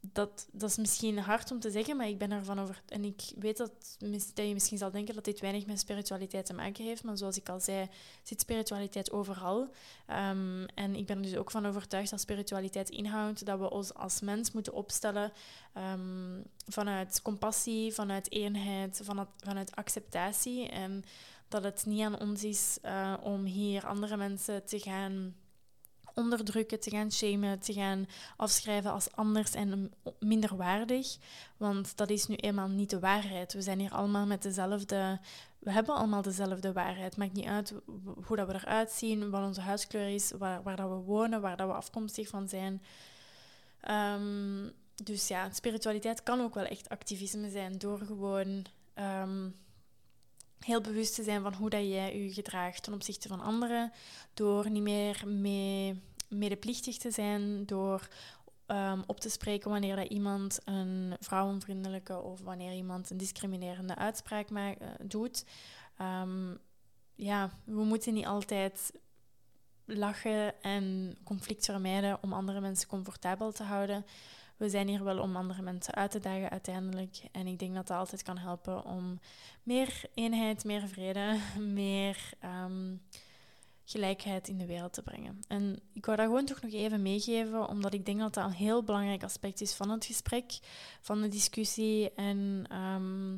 dat, dat is misschien hard om te zeggen, maar ik ben ervan over. En ik weet dat, dat je misschien zal denken dat dit weinig met spiritualiteit te maken heeft, maar zoals ik al zei, zit spiritualiteit overal. Um, en ik ben er dus ook van overtuigd dat spiritualiteit inhoudt dat we ons als mens moeten opstellen um, vanuit compassie, vanuit eenheid, vanuit, vanuit acceptatie. En dat het niet aan ons is uh, om hier andere mensen te gaan onderdrukken, te gaan shamen, te gaan afschrijven als anders en minder waardig. Want dat is nu eenmaal niet de waarheid. We zijn hier allemaal met dezelfde... We hebben allemaal dezelfde waarheid. Maakt niet uit hoe dat we eruit zien, wat onze huiskleur is, waar, waar dat we wonen, waar dat we afkomstig van zijn. Um, dus ja, spiritualiteit kan ook wel echt activisme zijn door gewoon... Um, heel bewust te zijn van hoe dat jij je gedraagt ten opzichte van anderen, door niet meer mee medeplichtig te zijn door um, op te spreken wanneer dat iemand een vrouwenvriendelijke of wanneer iemand een discriminerende uitspraak maakt, uh, doet. Um, ja, we moeten niet altijd lachen en conflict vermijden om andere mensen comfortabel te houden. We zijn hier wel om andere mensen uit te dagen uiteindelijk. En ik denk dat dat altijd kan helpen om meer eenheid, meer vrede, [LAUGHS] meer um, gelijkheid in de wereld te brengen. En ik wou dat gewoon toch nog even meegeven, omdat ik denk dat dat een heel belangrijk aspect is van het gesprek, van de discussie en ehm,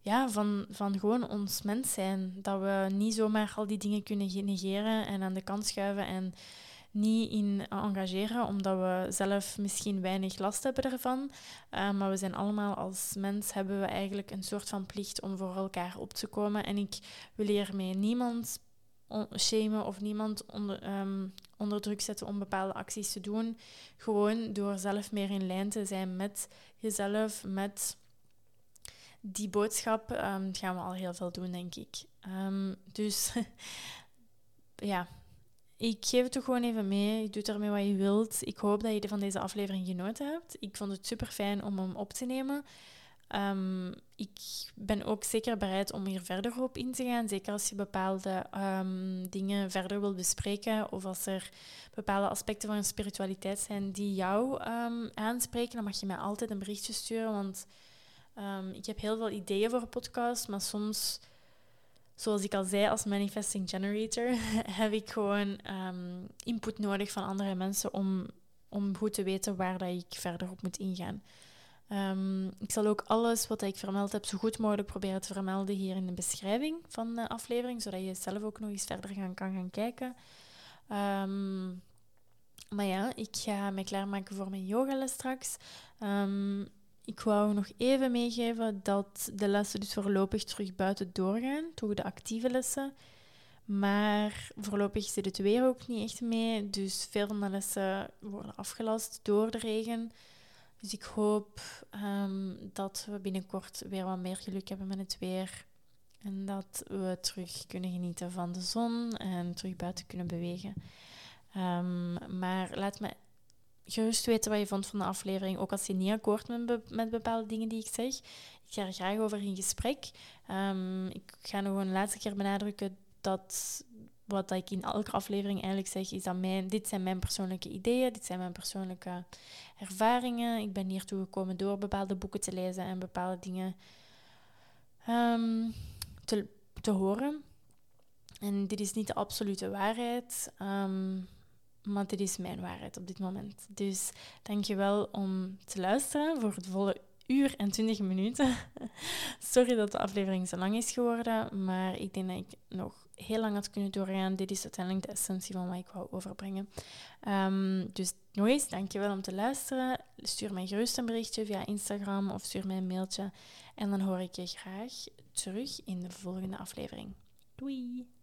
ja, van, van gewoon ons mens zijn. Dat we niet zomaar al die dingen kunnen negeren en aan de kant schuiven en niet in engageren, omdat we zelf misschien weinig last hebben ervan. Uh, maar we zijn allemaal als mens hebben we eigenlijk een soort van plicht om voor elkaar op te komen. En ik wil hiermee niemand shamen of niemand onder, um, onder druk zetten om bepaalde acties te doen. Gewoon door zelf meer in lijn te zijn met jezelf, met die boodschap, um, gaan we al heel veel doen, denk ik. Um, dus [LAUGHS] ja, ik geef het toch gewoon even mee. Je doet ermee wat je wilt. Ik hoop dat je van deze aflevering genoten hebt. Ik vond het super fijn om hem op te nemen. Um, ik ben ook zeker bereid om hier verder op in te gaan. Zeker als je bepaalde um, dingen verder wil bespreken. Of als er bepaalde aspecten van je spiritualiteit zijn die jou um, aanspreken, dan mag je mij altijd een berichtje sturen. Want ik heb heel veel ideeën voor een podcast, maar soms zoals ik al zei, als manifesting generator [LAUGHS] heb ik gewoon um, input nodig van andere mensen om, om goed te weten waar dat ik verder op moet ingaan. Um, ik zal ook alles wat ik vermeld heb zo goed mogelijk proberen te vermelden hier in de beschrijving van de aflevering, zodat je zelf ook nog eens verder gaan, kan gaan kijken. Um, maar ja, ik ga me klaarmaken voor mijn yogales straks. Um, ik wou nog even meegeven dat de lessen dus voorlopig terug buiten doorgaan, toch de actieve lessen. Maar voorlopig zit het weer ook niet echt mee, dus veel van de lessen worden afgelast door de regen. Dus ik hoop um, dat we binnenkort weer wat meer geluk hebben met het weer. En dat we terug kunnen genieten van de zon en terug buiten kunnen bewegen. Um, maar laat me gerust weten wat je vond van de aflevering. Ook als je niet akkoord bent met bepaalde dingen die ik zeg. Ik ga er graag over in gesprek. Um, ik ga nog een laatste keer benadrukken dat wat ik in elke aflevering eigenlijk zeg, is dat mijn, dit zijn mijn persoonlijke ideeën, dit zijn mijn persoonlijke ervaringen. Ik ben hiertoe gekomen door bepaalde boeken te lezen en bepaalde dingen um, te, te horen. En dit is niet de absolute waarheid. Um, maar dit is mijn waarheid op dit moment. Dus dankjewel om te luisteren voor het volle uur en 20 minuten. [LAUGHS] Sorry dat de aflevering zo lang is geworden, maar ik denk dat ik nog heel lang had kunnen doorgaan. Dit is uiteindelijk de essentie van wat ik wou overbrengen. Um, dus nog eens, dankjewel om te luisteren. Stuur mij gerust een berichtje via Instagram of stuur mij een mailtje. En dan hoor ik je graag terug in de volgende aflevering. Doei!